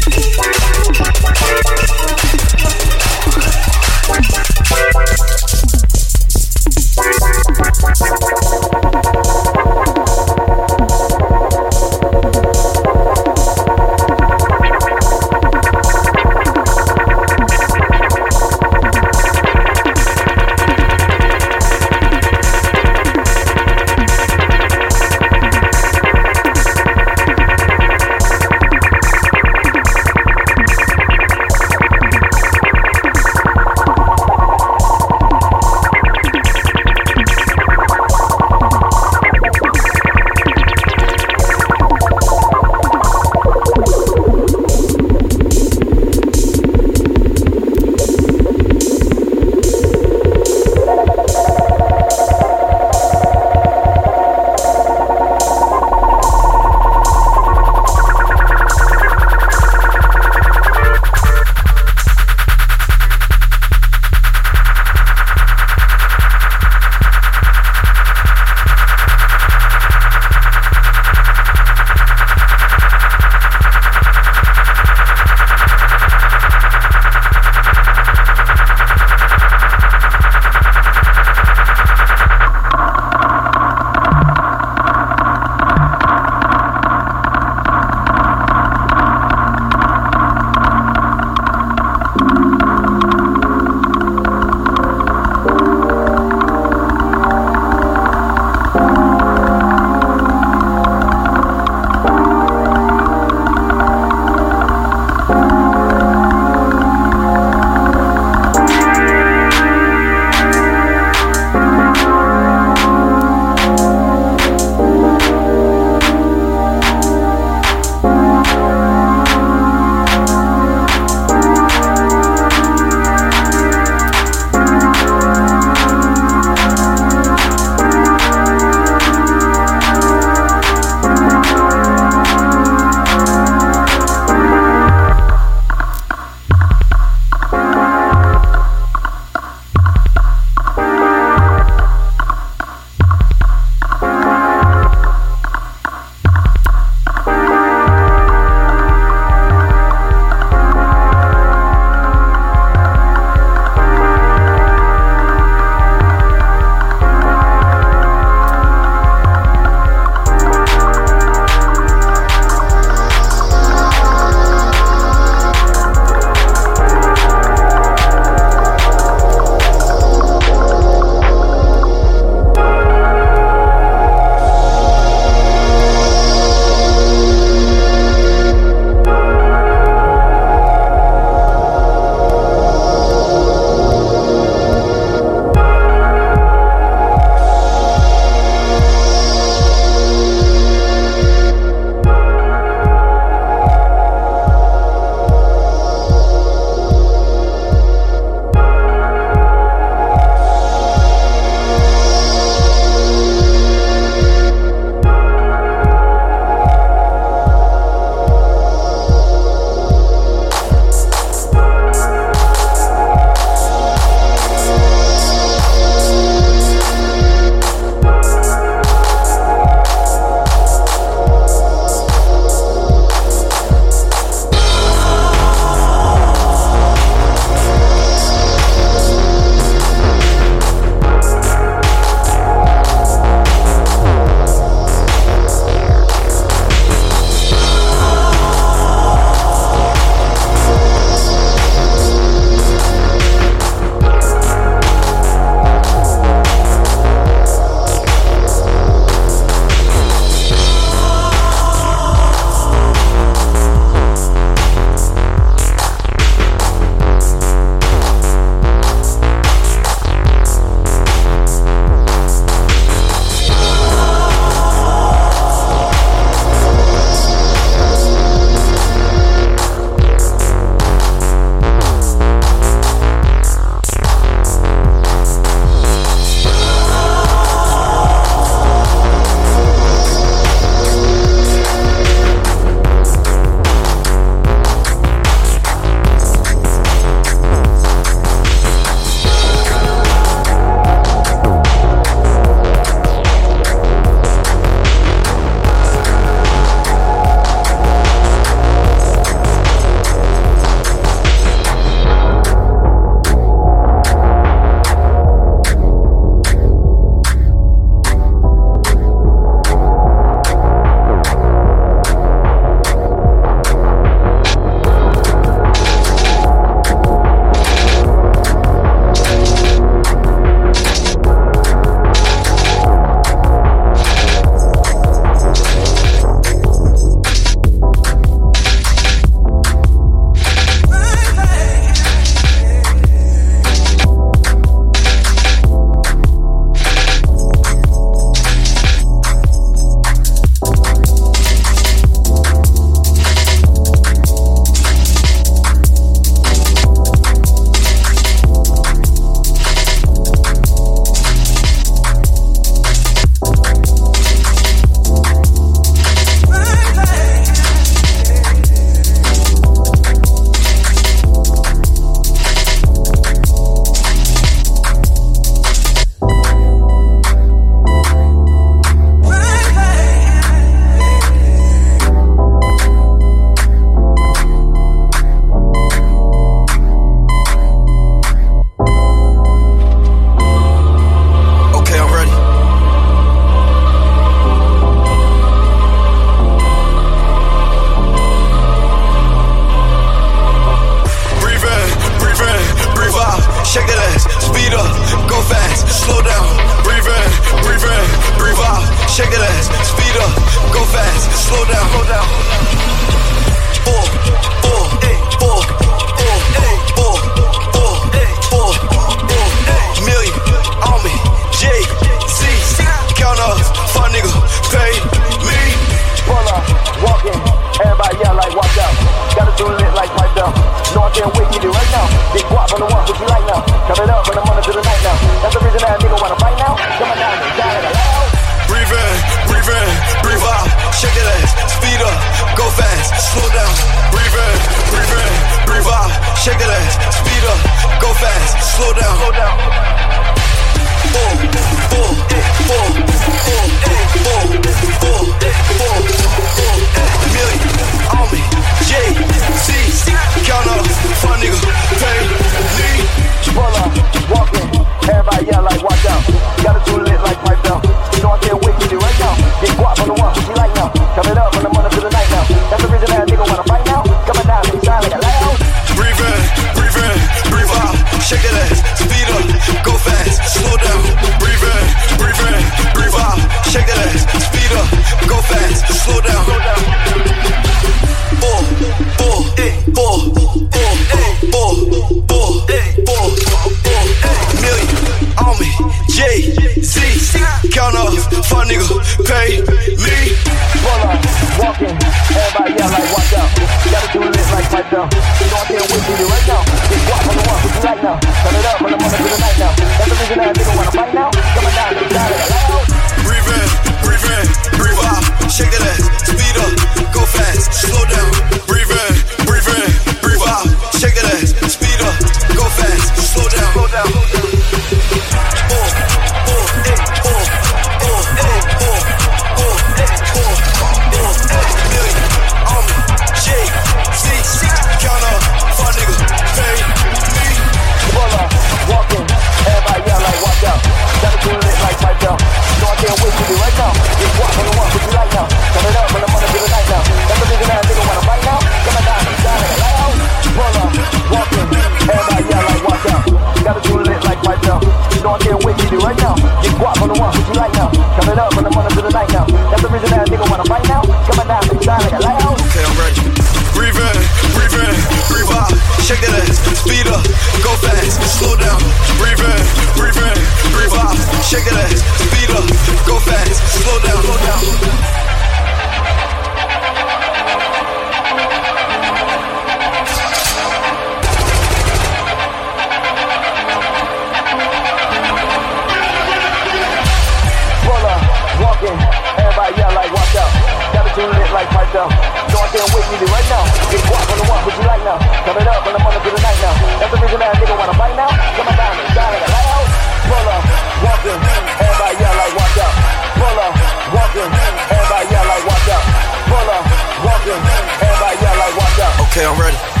doing it like myself. So I can't to do right now. Get walk on the walk, what you like now? Come it up on the morning to the night now. That's the reason that a nigga wanna fight now. Come on down, down in the lighthouse. Pull up, walking, everybody yell like watch out. Pull up, walking, everybody yell like watch out. Pull up, walking, everybody yell like watch out. Okay, I'm ready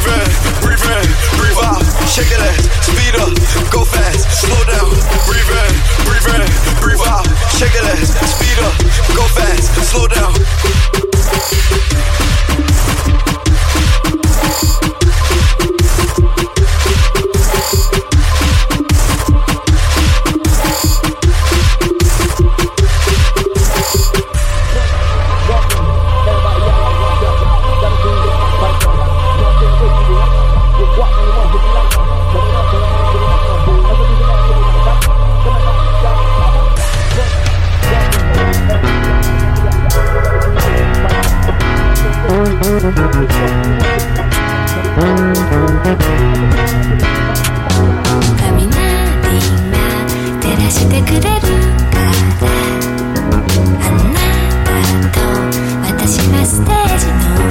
breathe out. Speed up, go fast, slow down. Out. Shake it ass, speed up, go fast, slow down. 雷が照らしてくれるからあなたと私がステージの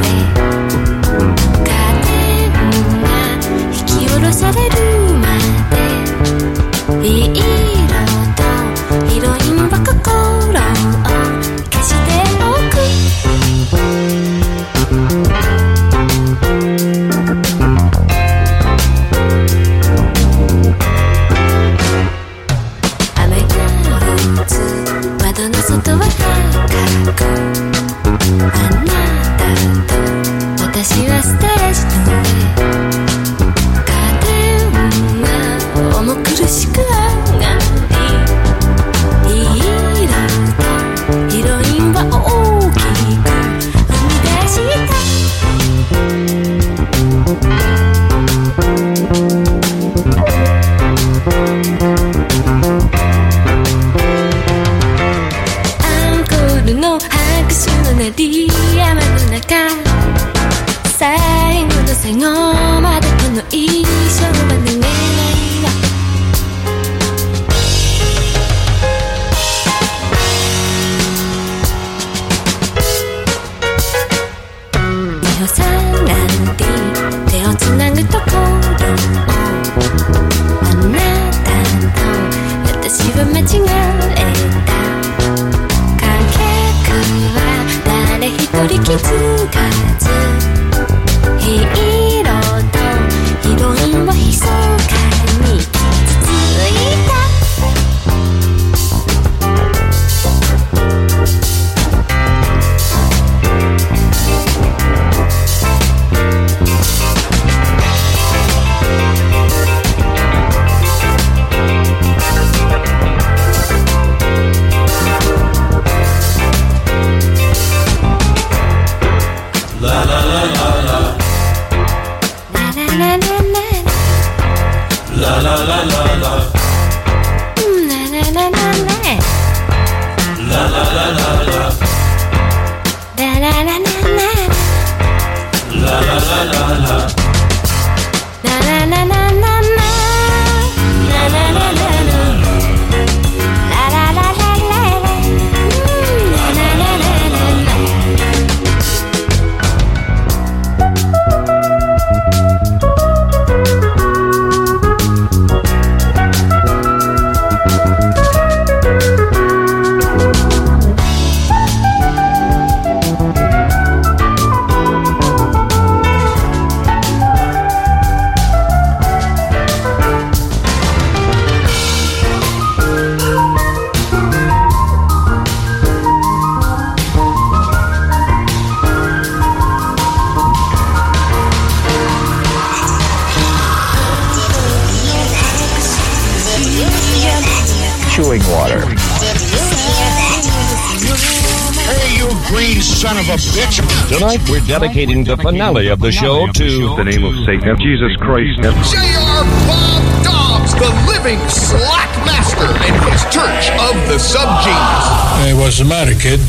dedicating the finale of the show to the name of Satan, Jesus Christ, J.R. Bob Dobbs, the living slackmaster in his Church of the Subgenius. Hey, what's the matter, kid?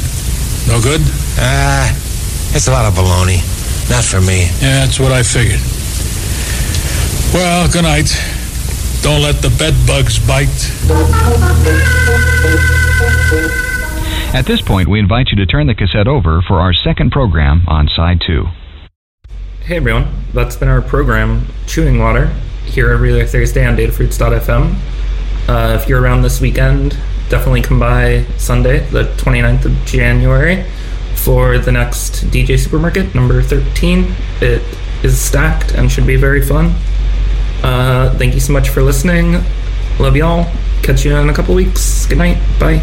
No good? Ah, uh, it's a lot of baloney. Not for me. Yeah, that's what I figured. Well, good night. Don't let the bed bugs bite. At this point, we invite you to turn the cassette over for our second program on side two. Hey everyone, that's been our program, Chewing Water, here every other Thursday on datafruits.fm. Uh, if you're around this weekend, definitely come by Sunday, the 29th of January, for the next DJ Supermarket, number 13. It is stacked and should be very fun. Uh, thank you so much for listening. Love y'all. Catch you in a couple weeks. Good night. Bye.